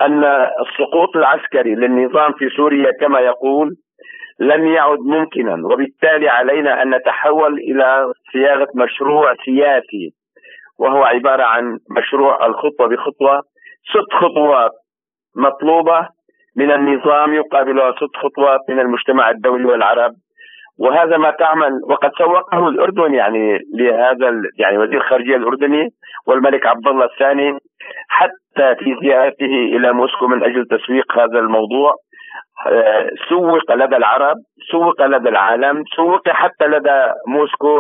أن السقوط العسكري للنظام في سوريا كما يقول لم يعد ممكنا وبالتالي علينا أن نتحول إلى صياغة مشروع سياسي وهو عبارة عن مشروع الخطوة بخطوة ست خطوات مطلوبة من النظام يقابلها ست خطوات من المجتمع الدولي والعرب. وهذا ما تعمل وقد سوقه الأردن يعني لهذا يعني وزير الخارجية الأردني والملك عبد الله الثاني حتى في زيارته إلى موسكو من أجل تسويق هذا الموضوع. آه، سوق لدى العرب سوق لدى العالم سوق حتى لدى موسكو.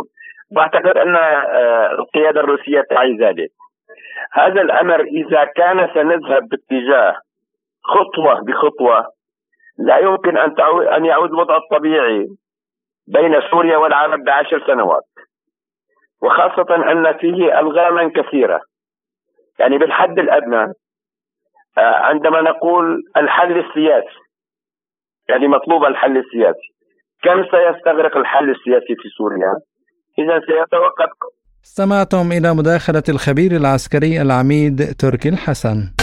واعتقد أن آه، القيادة الروسية تعي ذلك. هذا الأمر إذا كان سنذهب باتجاه خطوة بخطوة لا يمكن أن أن يعود الوضع الطبيعي بين سوريا والعرب بعشر سنوات. وخاصة أن فيه ألغاما كثيرة. يعني بالحد الأدنى آه، عندما نقول الحل السياسي يعني مطلوب الحل السياسي. كم سيستغرق الحل السياسي في سوريا؟ إذا سيتوقف استمعتم إلى مداخلة الخبير العسكري العميد تركي الحسن.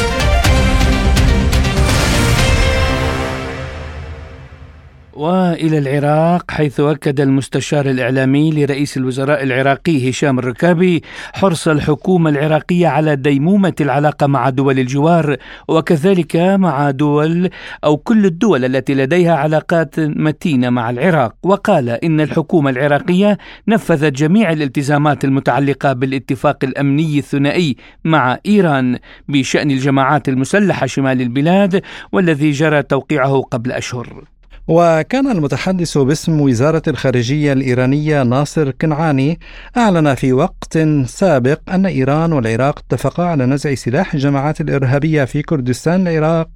وإلى العراق حيث أكد المستشار الإعلامي لرئيس الوزراء العراقي هشام الركابي حرص الحكومة العراقية على ديمومة العلاقة مع دول الجوار وكذلك مع دول أو كل الدول التي لديها علاقات متينة مع العراق. وقال إن الحكومة العراقية نفذت جميع الالتزامات المتعلقة بالاتفاق الأمني الثنائي مع إيران بشأن الجماعات المسلحة شمال البلاد والذي جرى توقيعه قبل أشهر. وكان المتحدث باسم وزارة الخارجية الإيرانية ناصر كنعاني أعلن في وقت سابق أن إيران والعراق اتفقا على نزع سلاح الجماعات الإرهابية في كردستان العراق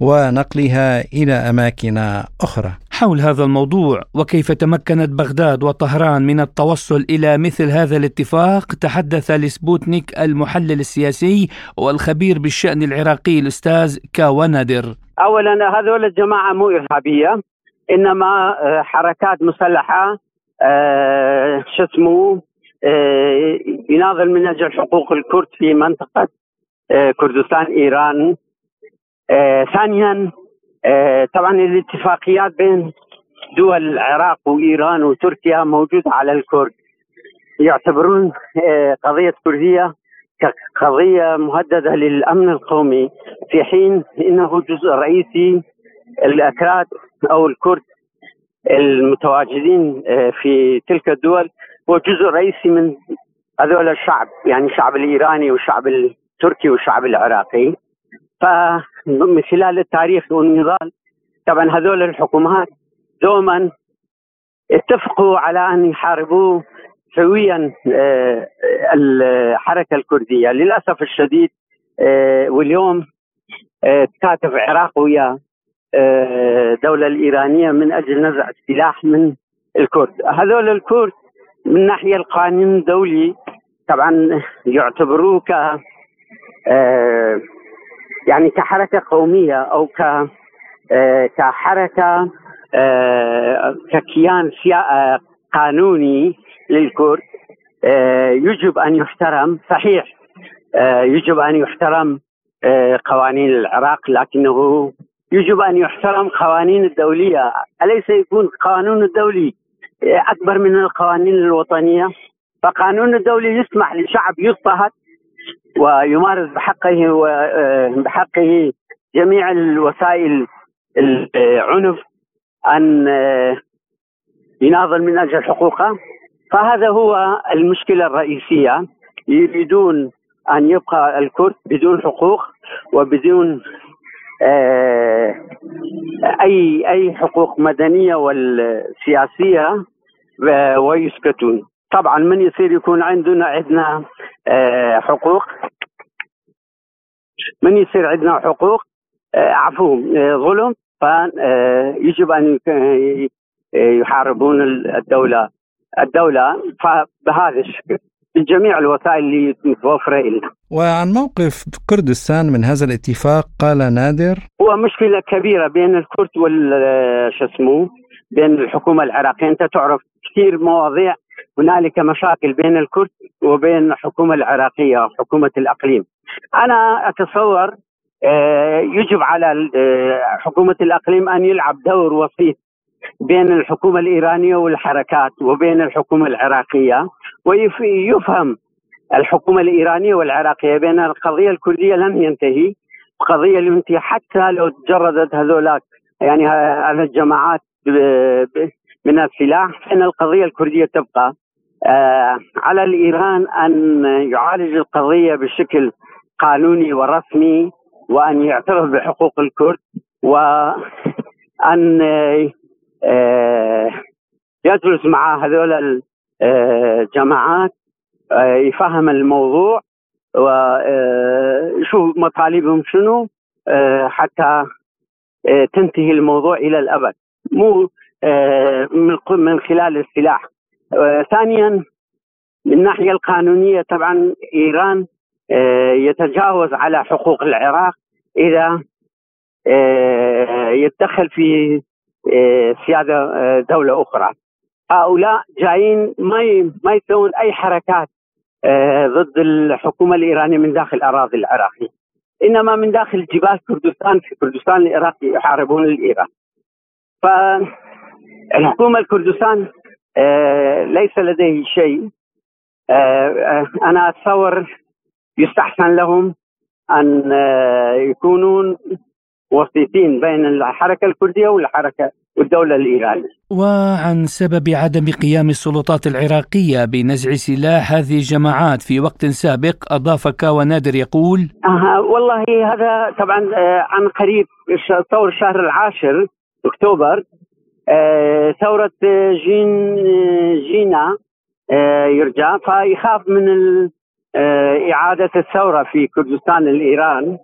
ونقلها إلى أماكن أخرى. حول هذا الموضوع وكيف تمكنت بغداد وطهران من التوصل إلى مثل هذا الاتفاق؟ تحدث لسبوتنيك المحلل السياسي والخبير بالشأن العراقي الأستاذ كاوانادر اولا هذول الجماعة مو إرهابية إنما آه، حركات مسلحة آه، شو اسمه آه، يناضل من أجل حقوق الكرد في منطقة كردستان إيران. ثانيا طبعا الاتفاقيات بين دول العراق وإيران وتركيا موجودة على الكرد. يعتبرون قضية كردية كقضية مهددة للأمن القومي في حين إنه جزء رئيسي الأكراد أو الكرد المتواجدين آه، في تلك الدول هو جزء رئيسي من هذول الشعب يعني الشعب الإيراني والشعب التركي والشعب العراقي. فمن خلال التاريخ والنضال طبعا هذول الحكومات دوما اتفقوا على أن يحاربوا سويا آه، الحركة الكردية. للأسف الشديد آه، واليوم آه، تكاتف العراق ويا الدولة الإيرانية من أجل نزع السلاح من الكرد. هذول الكرد من الناحيه القانون الدولي طبعا يعتبروه ك يعني كحركة قومية أو ك كحركة ككيان قانوني. للكرد آه، يجب أن يحترم صحيح آه، يجب أن يحترم قوانين العراق لكنه يجب أن يحترم قوانين الدولية. أليس يكون القانون الدولي أكبر من القوانين الوطنية؟ فقانون الدولي يسمح لشعب يضطهد ويمارس بحقه وبحقه جميع الوسائل العنف أن يناضل من أجل حقوقه. فهذا هو المشكلة الرئيسية. يريدون أن يبقى الكرد بدون حقوق وبدون آه، أي أي حقوق مدنية والسياسية آه، ويسكتون. طبعا من يصير يكون عندنا عندنا آه، حقوق؟ من يصير عندنا حقوق؟ عفوا ظلم فيجب أن يحاربون الدولة. الدولة فبهذا الشكل بجميع الوسائل اللي متوفره لنا. وعن موقف كردستان من هذا الاتفاق قال نادر هو مشكلة كبيرة بين الكرد وال شو اسمه بين الحكومة العراقية، أنت تعرف كثير مواضيع هنالك مشاكل بين الكرد وبين الحكومة العراقية حكومة الأقليم. أنا أتصور آه، يجب على آه، حكومة الأقليم أن يلعب دور وسيط بين الحكومة الإيرانية والحركات وبين الحكومة العراقية ويفهم الحكومة الإيرانية والعراقية بين القضية الكردية لم ينتهي. قضية لم ينتهي حتى لو تجردت هذولاك يعني هذه الجماعات من السلاح فإن القضية الكردية تبقى. آه على الإيران أن يعالج القضية بشكل قانوني ورسمي وأن يعترف بحقوق الكرد وأن يجلس مع هذول الجماعات آه، يفهم الموضوع ويشوف مطالبهم شنو آه، حتى تنتهي الموضوع إلى الأبد. مو من خلال السلاح. ثانيا من الناحيه القانونية طبعا إيران يتجاوز على حقوق العراق إذا يتدخل في آه، سياده آه، دولة أخرى. هؤلاء جايين ما ما يسوون أي حركات آه، ضد الحكومة الإيرانية من داخل الاراضي العراقية. إنما من داخل جبال كردستان في كردستان العراقي يحاربون الإيران. فالحكومه الكردستان ليس لديه شيء. أنا أتصور يستحسن لهم أن يكونون وسيطين بين الحركة الكردية والحركة والدولة الإيرانية. وعن سبب عدم قيام السلطات العراقية بنزع سلاح هذه الجماعات في وقت سابق اضاف كاوى نادر يقول آه والله هذا طبعا آه عن قريب ثور الشهر العاشر أكتوبر آه جين آه جينا آه يرجع فيخاف من إعادة الثورة في كردستان الإيران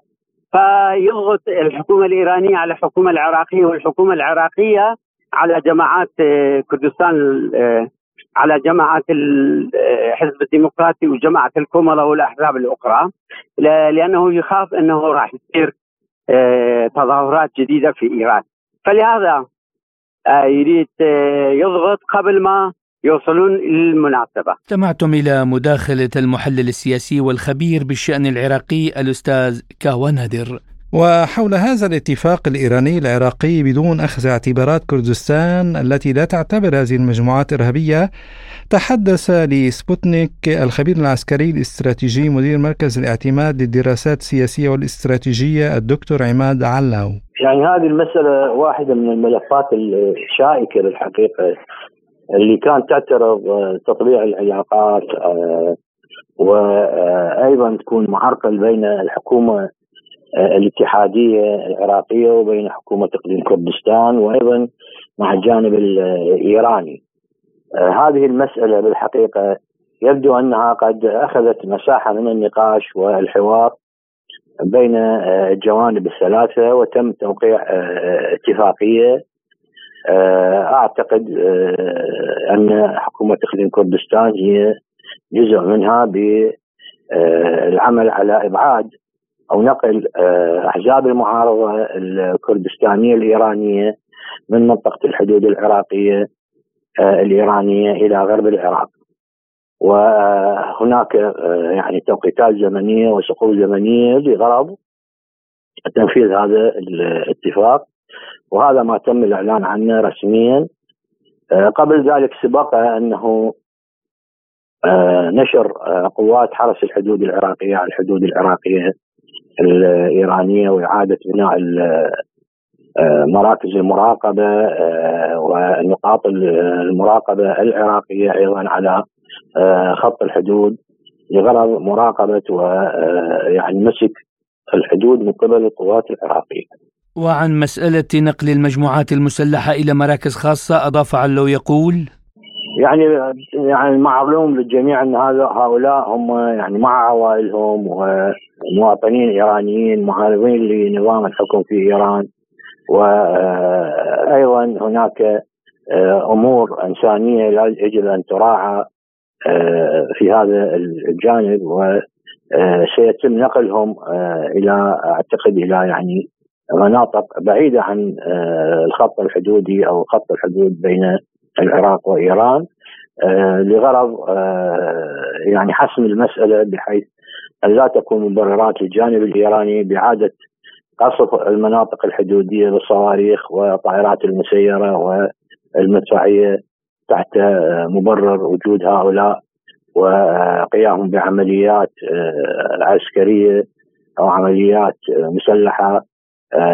فيضغط الحكومة الإيرانية على الحكومة العراقية والحكومة العراقية على جماعات آه، كردستان آه، على جماعات الحزب آه، الديمقراطي وجماعة الكوملا والأحزاب الأخرى لأنه يخاف أنه راح يصير تظاهرات جديدة في إيران. فلهذا يريد يضغط قبل ما يوصلون للمناسبة. استمعتم إلى مداخلة المحلل السياسي والخبير بالشأن العراقي الأستاذ كاوى نادر. وحول هذا الاتفاق الإيراني العراقي بدون أخذ اعتبارات كردستان التي لا تعتبر هذه المجموعات إرهابية تحدث لسبوتنيك الخبير العسكري الاستراتيجي مدير مركز الاعتماد للدراسات السياسية والاستراتيجية الدكتور عماد علاو. يعني هذه المسألة واحدة من الملفات الشائكة للحقيقة. اللي كانت تعترض آه، تطبيع العلاقات آه، وأيضا تكون معرقل بين الحكومة آه، الاتحادية العراقية وبين حكومة اقليم كردستان وأيضا مع الجانب الايراني. هذه المسألة بالحقيقة يبدو أنها قد أخذت مساحة من النقاش والحوار بين الجوانب الثلاثة وتم توقيع اتفاقية أعتقد آه، أن حكومة اقليم كردستان هي جزء منها بالعمل على إبعاد أو نقل آه، أحزاب المعارضة الكردستانية الإيرانية من منطقة الحدود العراقية الإيرانية إلى غرب العراق. وهناك يعني توقيتات زمنية وصقور زمنية لغرض تنفيذ هذا الاتفاق وهذا ما تم الإعلان عنه رسميا آه، قبل ذلك سبق أنه آه، نشر آه، قوات حرس الحدود العراقية على الحدود العراقية الإيرانية وإعادة بناء مراكز المراقبة ونقاط المراقبة العراقية أيضا على خط الحدود لغرض مراقبة ويعني مسك الحدود من قبل القوات العراقية. وعن مسألة نقل المجموعات المسلحة إلى مراكز خاصة أضاف علو يقول يعني يعني معلوم للجميع إن هذا هؤلاء هم يعني مع عوائلهم ومواطنين إيرانيين معارضين لنظام الحكم في إيران. وأيضا هناك أمور إنسانية يجب أن تراعى في هذا الجانب وسيتم نقلهم إلى أعتقد إلى يعني مناطق بعيدة عن آه، الخط الحدودي أو خط الحدود بين العراق وإيران آه، لغرض آه، يعني حسم المسألة بحيث أن لا تكون مبررات للجانب الإيراني باعاده قصف المناطق الحدودية بالصواريخ والطائرات المسيرة والمدفعية تحت مبرر وجود هؤلاء وقيامهم بعمليات عسكرية أو عمليات مسلحة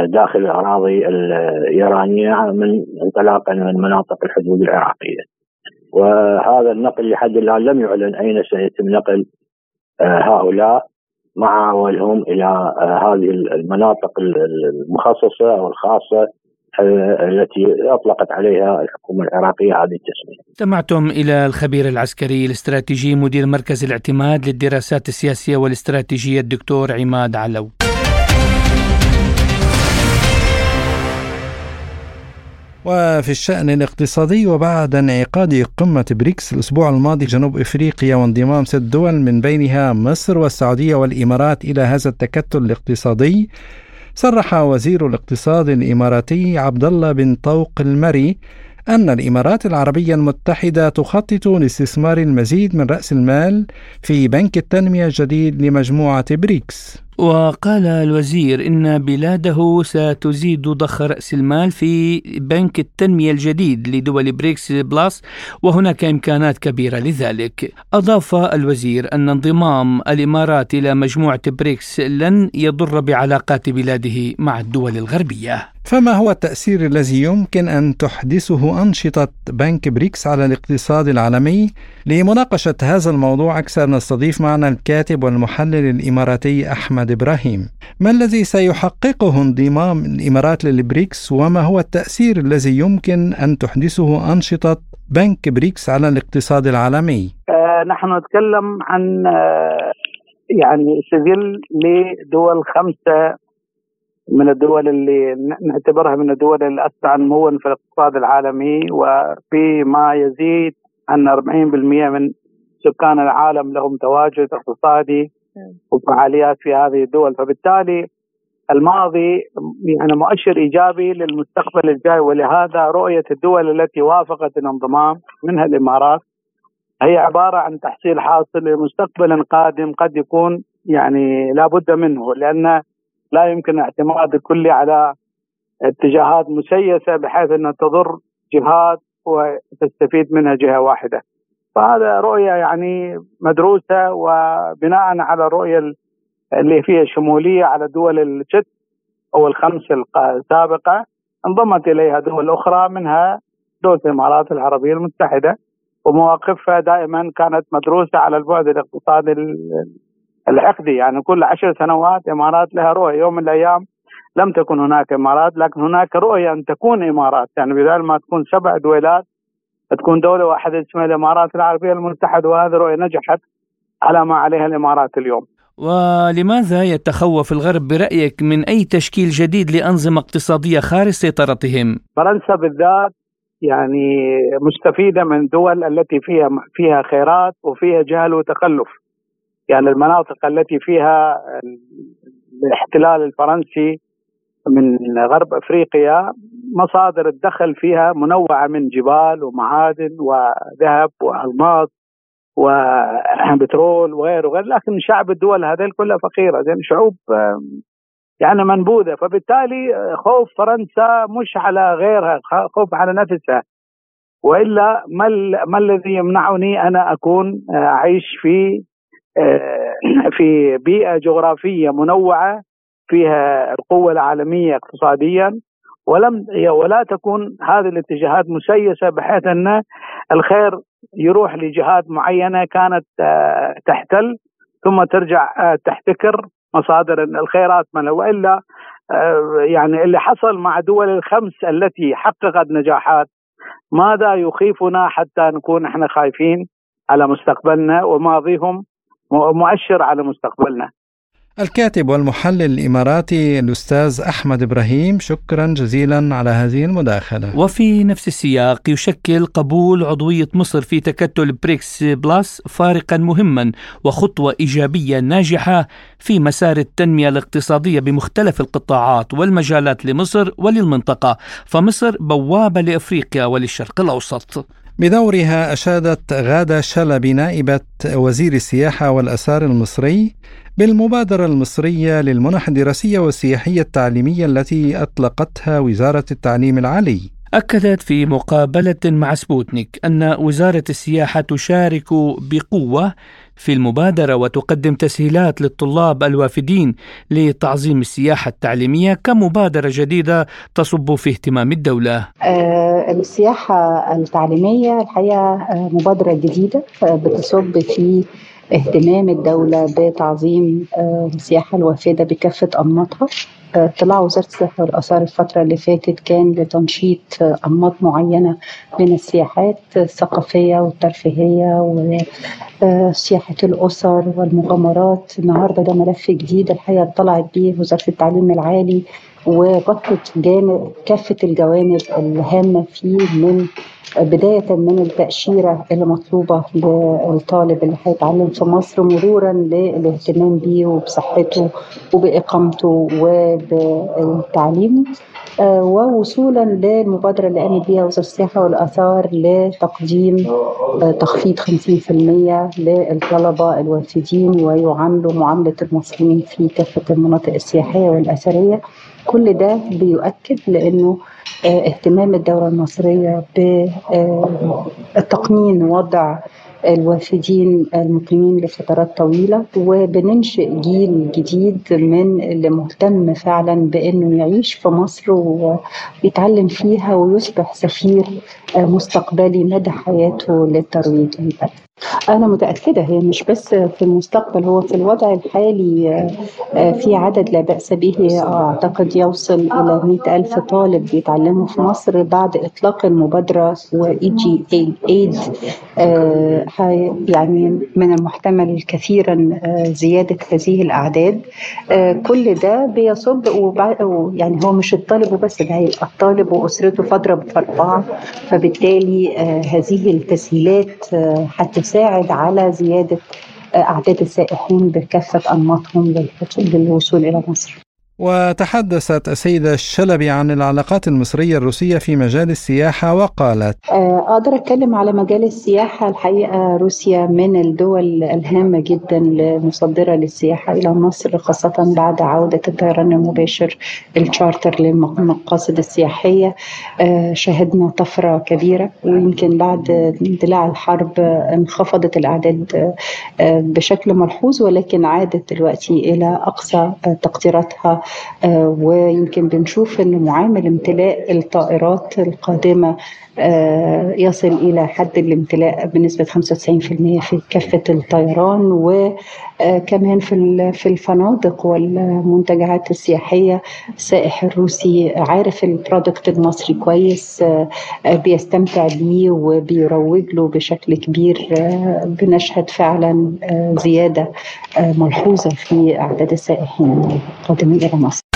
داخل الأراضي الإيرانية من انطلاقا من مناطق الحدود العراقية. وهذا النقل لحد الآن لم يعلن أين سيتم نقل آه، هؤلاء مع عوالهم إلى آه، هذه المناطق المخصصة أو الخاصة التي أطلقت عليها الحكومة العراقية هذه التسمية. استمعتم إلى الخبير العسكري الاستراتيجي مدير مركز الاعتماد للدراسات السياسية والاستراتيجية الدكتور عماد علو. وفي الشأن الاقتصادي وبعد انعقاد قمة بريكس الأسبوع الماضي جنوب إفريقيا وانضمام ست دول من بينها مصر والسعودية والإمارات إلى هذا التكتل الاقتصادي. صرح وزير الاقتصاد الإماراتي عبد الله بن طوق المري أن الإمارات العربية المتحدة تخطط لاستثمار المزيد من رأس المال في بنك التنمية الجديد لمجموعة بريكس. وقال الوزير إن بلاده ستزيد ضخ رأس المال في بنك التنمية الجديد لدول بريكس بلس وهناك إمكانات كبيرة لذلك أضاف الوزير أن انضمام الإمارات إلى مجموعة بريكس لن يضر بعلاقات بلاده مع الدول الغربية فما هو التأثير الذي يمكن أن تحدثه أنشطة بنك بريكس على الاقتصاد العالمي؟ لمناقشة هذا الموضوع أكثر نستضيف معنا الكاتب والمحلل الإماراتي أحمد إبراهيم ما الذي سيحققه انضمام الإمارات للبريكس وما هو التأثير الذي يمكن أن تحدثه أنشطة بنك بريكس على الاقتصاد العالمي؟ آه نحن نتكلم عن آه يعني سجل لدول خمسة من الدول اللي نعتبرها من الدول الأسرع نموا في الاقتصاد العالمي وفي ما يزيد عن 40% من سكان العالم لهم تواجد اقتصادي وفعاليات في هذه الدول فبالتالي الماضي يعني مؤشر إيجابي للمستقبل الجاي ولهذا رؤية الدول التي وافقت الانضمام منها الامارات هي عبارة عن تحصيل حاصل لمستقبل قادم قد يكون يعني لابد منه لأن لا يمكن الاعتماد الكلي على اتجاهات مسيسة بحيث انها تضر جهات وتستفيد منها جهة واحدة. فهذا رؤية يعني مدروسة وبناء على الرؤية اللي فيها شمولية على دول الست أو الخمس السابقة انضمت إليها دول أخرى منها دوله الإمارات العربية المتحدة. ومواقفها دائما كانت مدروسة على البعد الاقتصادي العقدي. يعني كل عشر سنوات إمارات لها رؤية. يوم من الأيام لم تكن هناك إمارات لكن هناك رؤية أن تكون إمارات. يعني بدل ما تكون سبع دويلات تكون دولة واحدة اسمها الإمارات العربية المتحدة وهذه رؤيه نجحت على ما عليها الإمارات اليوم. ولماذا يتخوف الغرب برأيك من أي تشكيل جديد لأنظمة اقتصادية خارج سيطرتهم؟ فرنسا بالذات يعني مستفيدة من دول التي فيها فيها خيرات وفيها جهل وتخلف. يعني المناطق التي فيها الاحتلال الفرنسي من غرب أفريقيا مصادر الدخل فيها منوعة من جبال ومعادن وذهب والماس وبترول وغيره وغيره. لكن شعب الدول هذيل كلها فقيرة. زين شعوب يعني منبوذة. فبالتالي خوف فرنسا مش على غيرها خوف على نفسها. وإلا ما ما الذي يمنعني أنا أكون أعيش في في بيئة جغرافية منوعة فيها القوة العالمية اقتصاديا ولم ولا تكون هذه الاتجاهات مسيسة بحيث أن الخير يروح لجهات معينة كانت تحتل ثم ترجع تحتكر مصادر الخيرات. من والا يعني اللي حصل مع دول الخمس التي حققت نجاحات ماذا يخيفنا حتى نكون إحنا خايفين على مستقبلنا وماضيهم مؤشر على مستقبلنا؟ الكاتب والمحلل الإماراتي الأستاذ أحمد إبراهيم شكرا جزيلا على هذه المداخلة. وفي نفس السياق يشكل قبول عضوية مصر في تكتل بريكس بلس فارقا مهما وخطوة إيجابية ناجحة في مسار التنمية الاقتصادية بمختلف القطاعات والمجالات لمصر وللمنطقة. فمصر بوابة لأفريقيا وللشرق الأوسط. بدورها أشادت غادة شلبي نائبة وزير السياحة والأثار المصري بالمبادرة المصرية للمنح الدراسية والسياحية التعليمية التي أطلقتها وزارة التعليم العالي. أكدت في مقابلة مع سبوتنيك أن وزارة السياحة تشارك بقوة في المبادرة وتقدم تسهيلات للطلاب الوافدين لتعظيم السياحة التعليمية كمبادرة جديدة تصب في اهتمام الدولة. آه السياحة التعليمية الحقيقة مبادرة جديدة بتصب في اهتمام الدولة بتعظيم السياحة الوافدة بكافة أنماطها. اطلاع وزارة السياحة والآثار الفترة اللي فاتت كان لتنشيط أنماط معينة من السياحات الثقافية والترفيهية وسياحة الأسر والمغامرات. النهاردة ده ملف جديد الحقيقة اطلعت بيه وزارة التعليم العالي وغطت جانب كافة الجوانب الهامة فيه من بداية من التأشيرة اللي مطلوبة للطالب اللي هيتعلم في مصر مرورا للاهتمام بيه وبصحته وبإقامته وبتعليمه ووصولا للمبادرة اللي قامت بها وزارة السياحة والآثار لتقديم تخفيض 50% للطلبة الوافدين ويعاملوا معاملة المصريين في كافة المناطق السياحية والأثرية. كل ده بيؤكد لأنه اهتمام الدولة المصرية بتقنين وضع الوافدين المقيمين لفترات طويلة وبننشئ جيل جديد من اللي مهتم فعلا بأنه يعيش في مصر ويتعلم فيها ويصبح سفير مستقبلي مدى حياته للترويج للبلد أنا متأكدة هي مش بس في المستقبل هو في الوضع الحالي في عدد لا بأس به. أعتقد يوصل إلى مئة ألف طالب بيتعلموا في مصر بعد إطلاق المبادرة وإي جي ايد يعني من المحتمل كثيرا زيادة هذه الأعداد. كل ده بيصب يعني هو مش الطالب وبس ده الطالب وأسرته فاضرب في فبالتالي هذه التسهيلات هتساعد على زيادة أعداد السائحين بكافة أنماطهم للوصول إلى مصر. وتحدثت السيدة الشلبي عن العلاقات المصرية الروسية في مجال السياحة وقالت أقدر أتكلم على مجال السياحة. الحقيقة روسيا من الدول الهامة جدا المصدرة للسياحة إلى مصر خاصة بعد عودة الطيران المباشر الشارتر للمقاصد السياحية. شهدنا طفرة كبيرة ويمكن بعد اندلاع الحرب انخفضت الأعداد بشكل ملحوظ ولكن عادت دلوقتي إلى أقصى تقديراتها ويمكن بنشوف ان معامل امتلاء الطائرات القادمة يصل إلى حد الامتلاء بنسبة 95% في كافة الطيران وكمان في في الفنادق والمنتجعات السياحية السائح الروسي عارف البرودكت المصري كويس بيستمتع بيه وبيروج له بشكل كبير بنشهد فعلا زيادة ملحوظة في أعداد السائحين القادمين إلى مصر.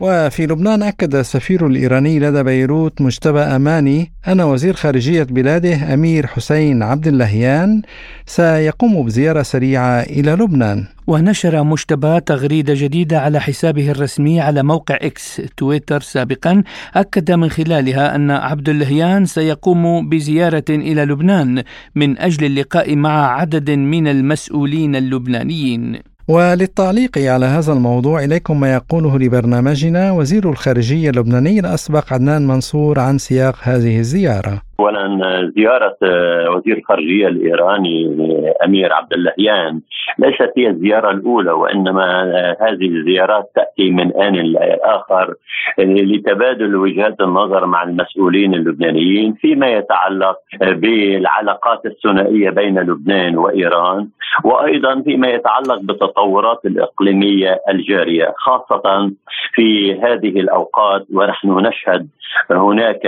وفي لبنان أكد السفير الإيراني لدى بيروت مجتبى أماني أن وزير خارجية بلاده أمير حسين عبد اللهيان سيقوم بزيارة سريعة إلى لبنان. ونشر مجتبى تغريدة جديدة على حسابه الرسمي على موقع إكس تويتر سابقا أكد من خلالها أن عبد اللهيان سيقوم بزيارة إلى لبنان من أجل اللقاء مع عدد من المسؤولين اللبنانيين. وللتعليق على هذا الموضوع إليكم ما يقوله لبرنامجنا وزير الخارجية اللبناني الأسبق عدنان منصور عن سياق هذه الزيارة. اولا زيارة آه، وزير الخارجية الإيراني أمير عبد اللهيان. ليست هي الزيارة الأولى وإنما آه، هذه الزيارات تأتي من آن لاخر آه، لتبادل وجهات النظر مع المسؤولين اللبنانيين فيما يتعلق بالعلاقات الثنائية بين لبنان وإيران وأيضا فيما يتعلق بالتطورات الإقليمية الجارية خاصة في هذه الأوقات. ونحن نشهد هناك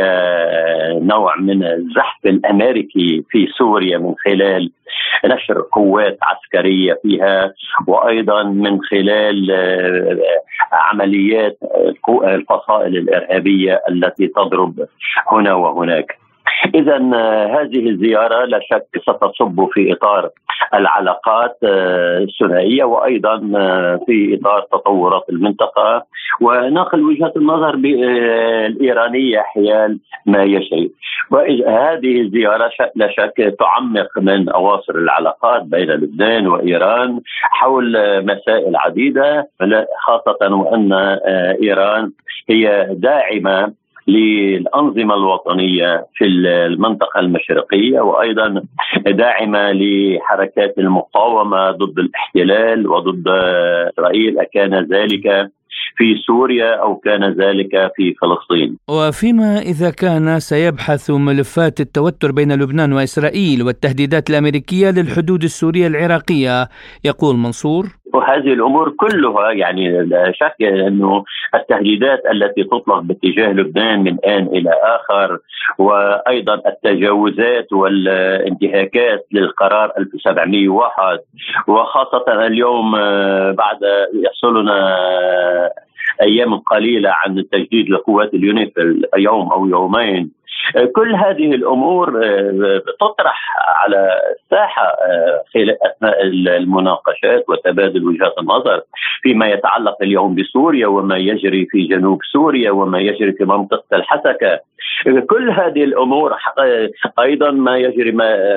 نوع من الزحف الأمريكي في سوريا من خلال نشر قوات عسكرية فيها وأيضا من خلال عمليات الفصائل الإرهابية التي تضرب هنا وهناك. اذا هذه الزيارة لا شك ستصب في إطار العلاقات آه، الثنائية وأيضا آه، في إطار تطورات المنطقة. ونقل وجهة النظر آه، الإيرانية حيال ما يجري وهذه الزيارة لا شك تعمق من أواصر العلاقات بين لبنان وإيران حول مسائل عديدة خاصة وأن إيران هي داعمة للأنظمة الوطنية في المنطقة المشرقية وأيضا داعمة لحركات المقاومة ضد الاحتلال وضد إسرائيل. أكان ذلك في سوريا أو كان ذلك في فلسطين. وفيما إذا كان سيبحث ملفات التوتر بين لبنان وإسرائيل والتهديدات الأمريكية للحدود السورية العراقية يقول منصور وهذه الأمور كلها يعني لا شك أنه التهديدات التي تطلق باتجاه لبنان من آن إلى آخر وأيضا التجاوزات والانتهاكات للقرار 1701 وخاصة اليوم آه، بعد يحصلنا أيام قليلة عن التجديد لقوات اليونيفيل يوم أو يومين. كل هذه الأمور آه، تطرح على الساحة آه، أثناء المناقشات وتبادل وجهات النظر فيما يتعلق اليوم بسوريا وما يجري في جنوب سوريا وما يجري في منطقة الحسكة. كل هذه الأمور أيضا ما يجري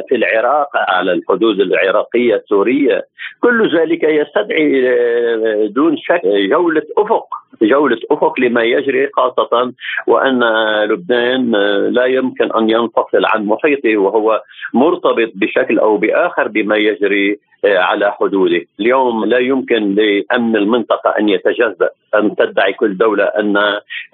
في العراق على الحدود العراقية السورية. كل ذلك يستدعي آه، دون شك جولة أفق. جولة أفق لما يجري خاصة وأن لبنان لا يمكن أن ينفصل عن محيطه وهو مرتبط بشكل أو بآخر بما يجري على حدوده، اليوم لا يمكن لأمن المنطقة أن يتجزأ، ان تدعي كل دولة أن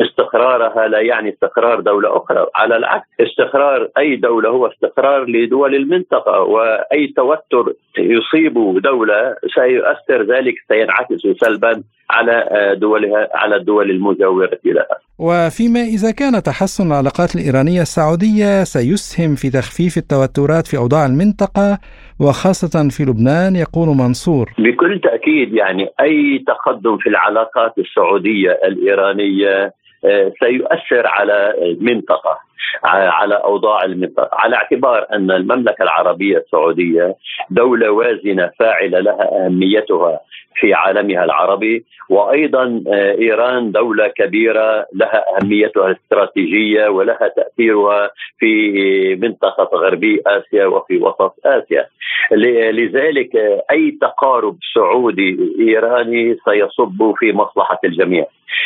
استقرارها لا يعني استقرار دولة أخرى، على العكس استقرار أي دولة هو استقرار لدول المنطقة وأي توتر يصيب دولة سيؤثر ذلك سينعكس سلبا على دولها على الدول المجاورة لها. وفيما إذا كان تحسن العلاقات الإيرانية السعودية سيسهم في تخفيف التوترات في أوضاع المنطقة وخاصة في لبنان يقول منصور. بكل تأكيد يعني أي تقدم في العلاقات السعودية الإيرانية آه، سيؤثر على المنطقة على أوضاع المنطقة على اعتبار أن المملكة العربية السعودية دولة وازنة فاعلة لها أهميتها في عالمها العربي وأيضا آه، إيران دولة كبيرة لها أهميتها الاستراتيجية ولها تأثيرها في منطقة غربي آسيا وفي وسط آسيا. لذلك آه، أي تقارب سعودي إيراني سيصب في مصلحة الجميع.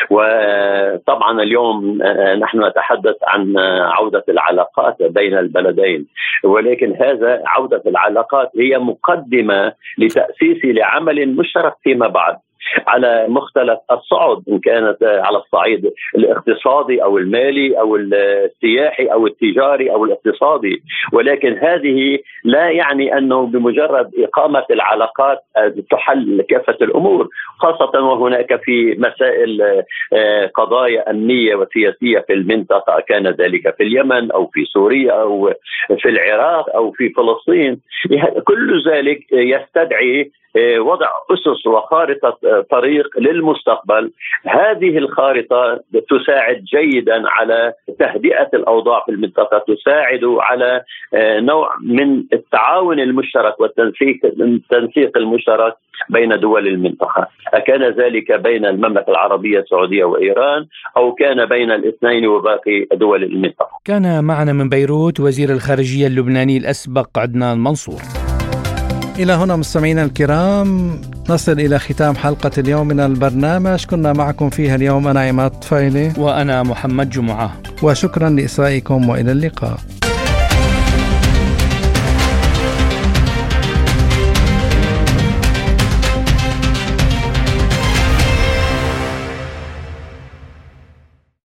وطبعا اليوم آه، نحن نتحدث عن عودة العلاقات بين البلدين. ولكن هذا عودة العلاقات هي مقدمة لتأسيس لعمل مشترك فيما بعد. على مختلف الصعد إن كانت على الصعيد الاقتصادي أو المالي أو السياحي أو التجاري أو الاقتصادي. ولكن هذه لا يعني أنه بمجرد إقامة العلاقات تحل كافة الأمور خاصة وهناك في مسائل آه، قضايا أمنية وسياسية في المنطقة كان ذلك في اليمن أو في سوريا أو في العراق أو في فلسطين. كل ذلك يستدعي آه، وضع أسس وخارطة آه، طريق للمستقبل. هذه الخارطة تساعد جيدا على تهدئة الأوضاع في المنطقة تساعد على آه، نوع من التعاون المشترك والتنسيق التنسيق المشترك بين دول المنطقة. أكان ذلك بين المملكة العربية السعودية وإيران أو كان بين الاثنين وباقي دول المنطقة. كان معنا من بيروت وزير الخارجية اللبناني الأسبق عدنان منصور. إلى هنا مستمعينا الكرام نصل إلى ختام حلقة اليوم من البرنامج. كنا معكم فيها اليوم أنا عماد فايلي وأنا محمد جمعة. وشكرا لإصغائكم وإلى اللقاء.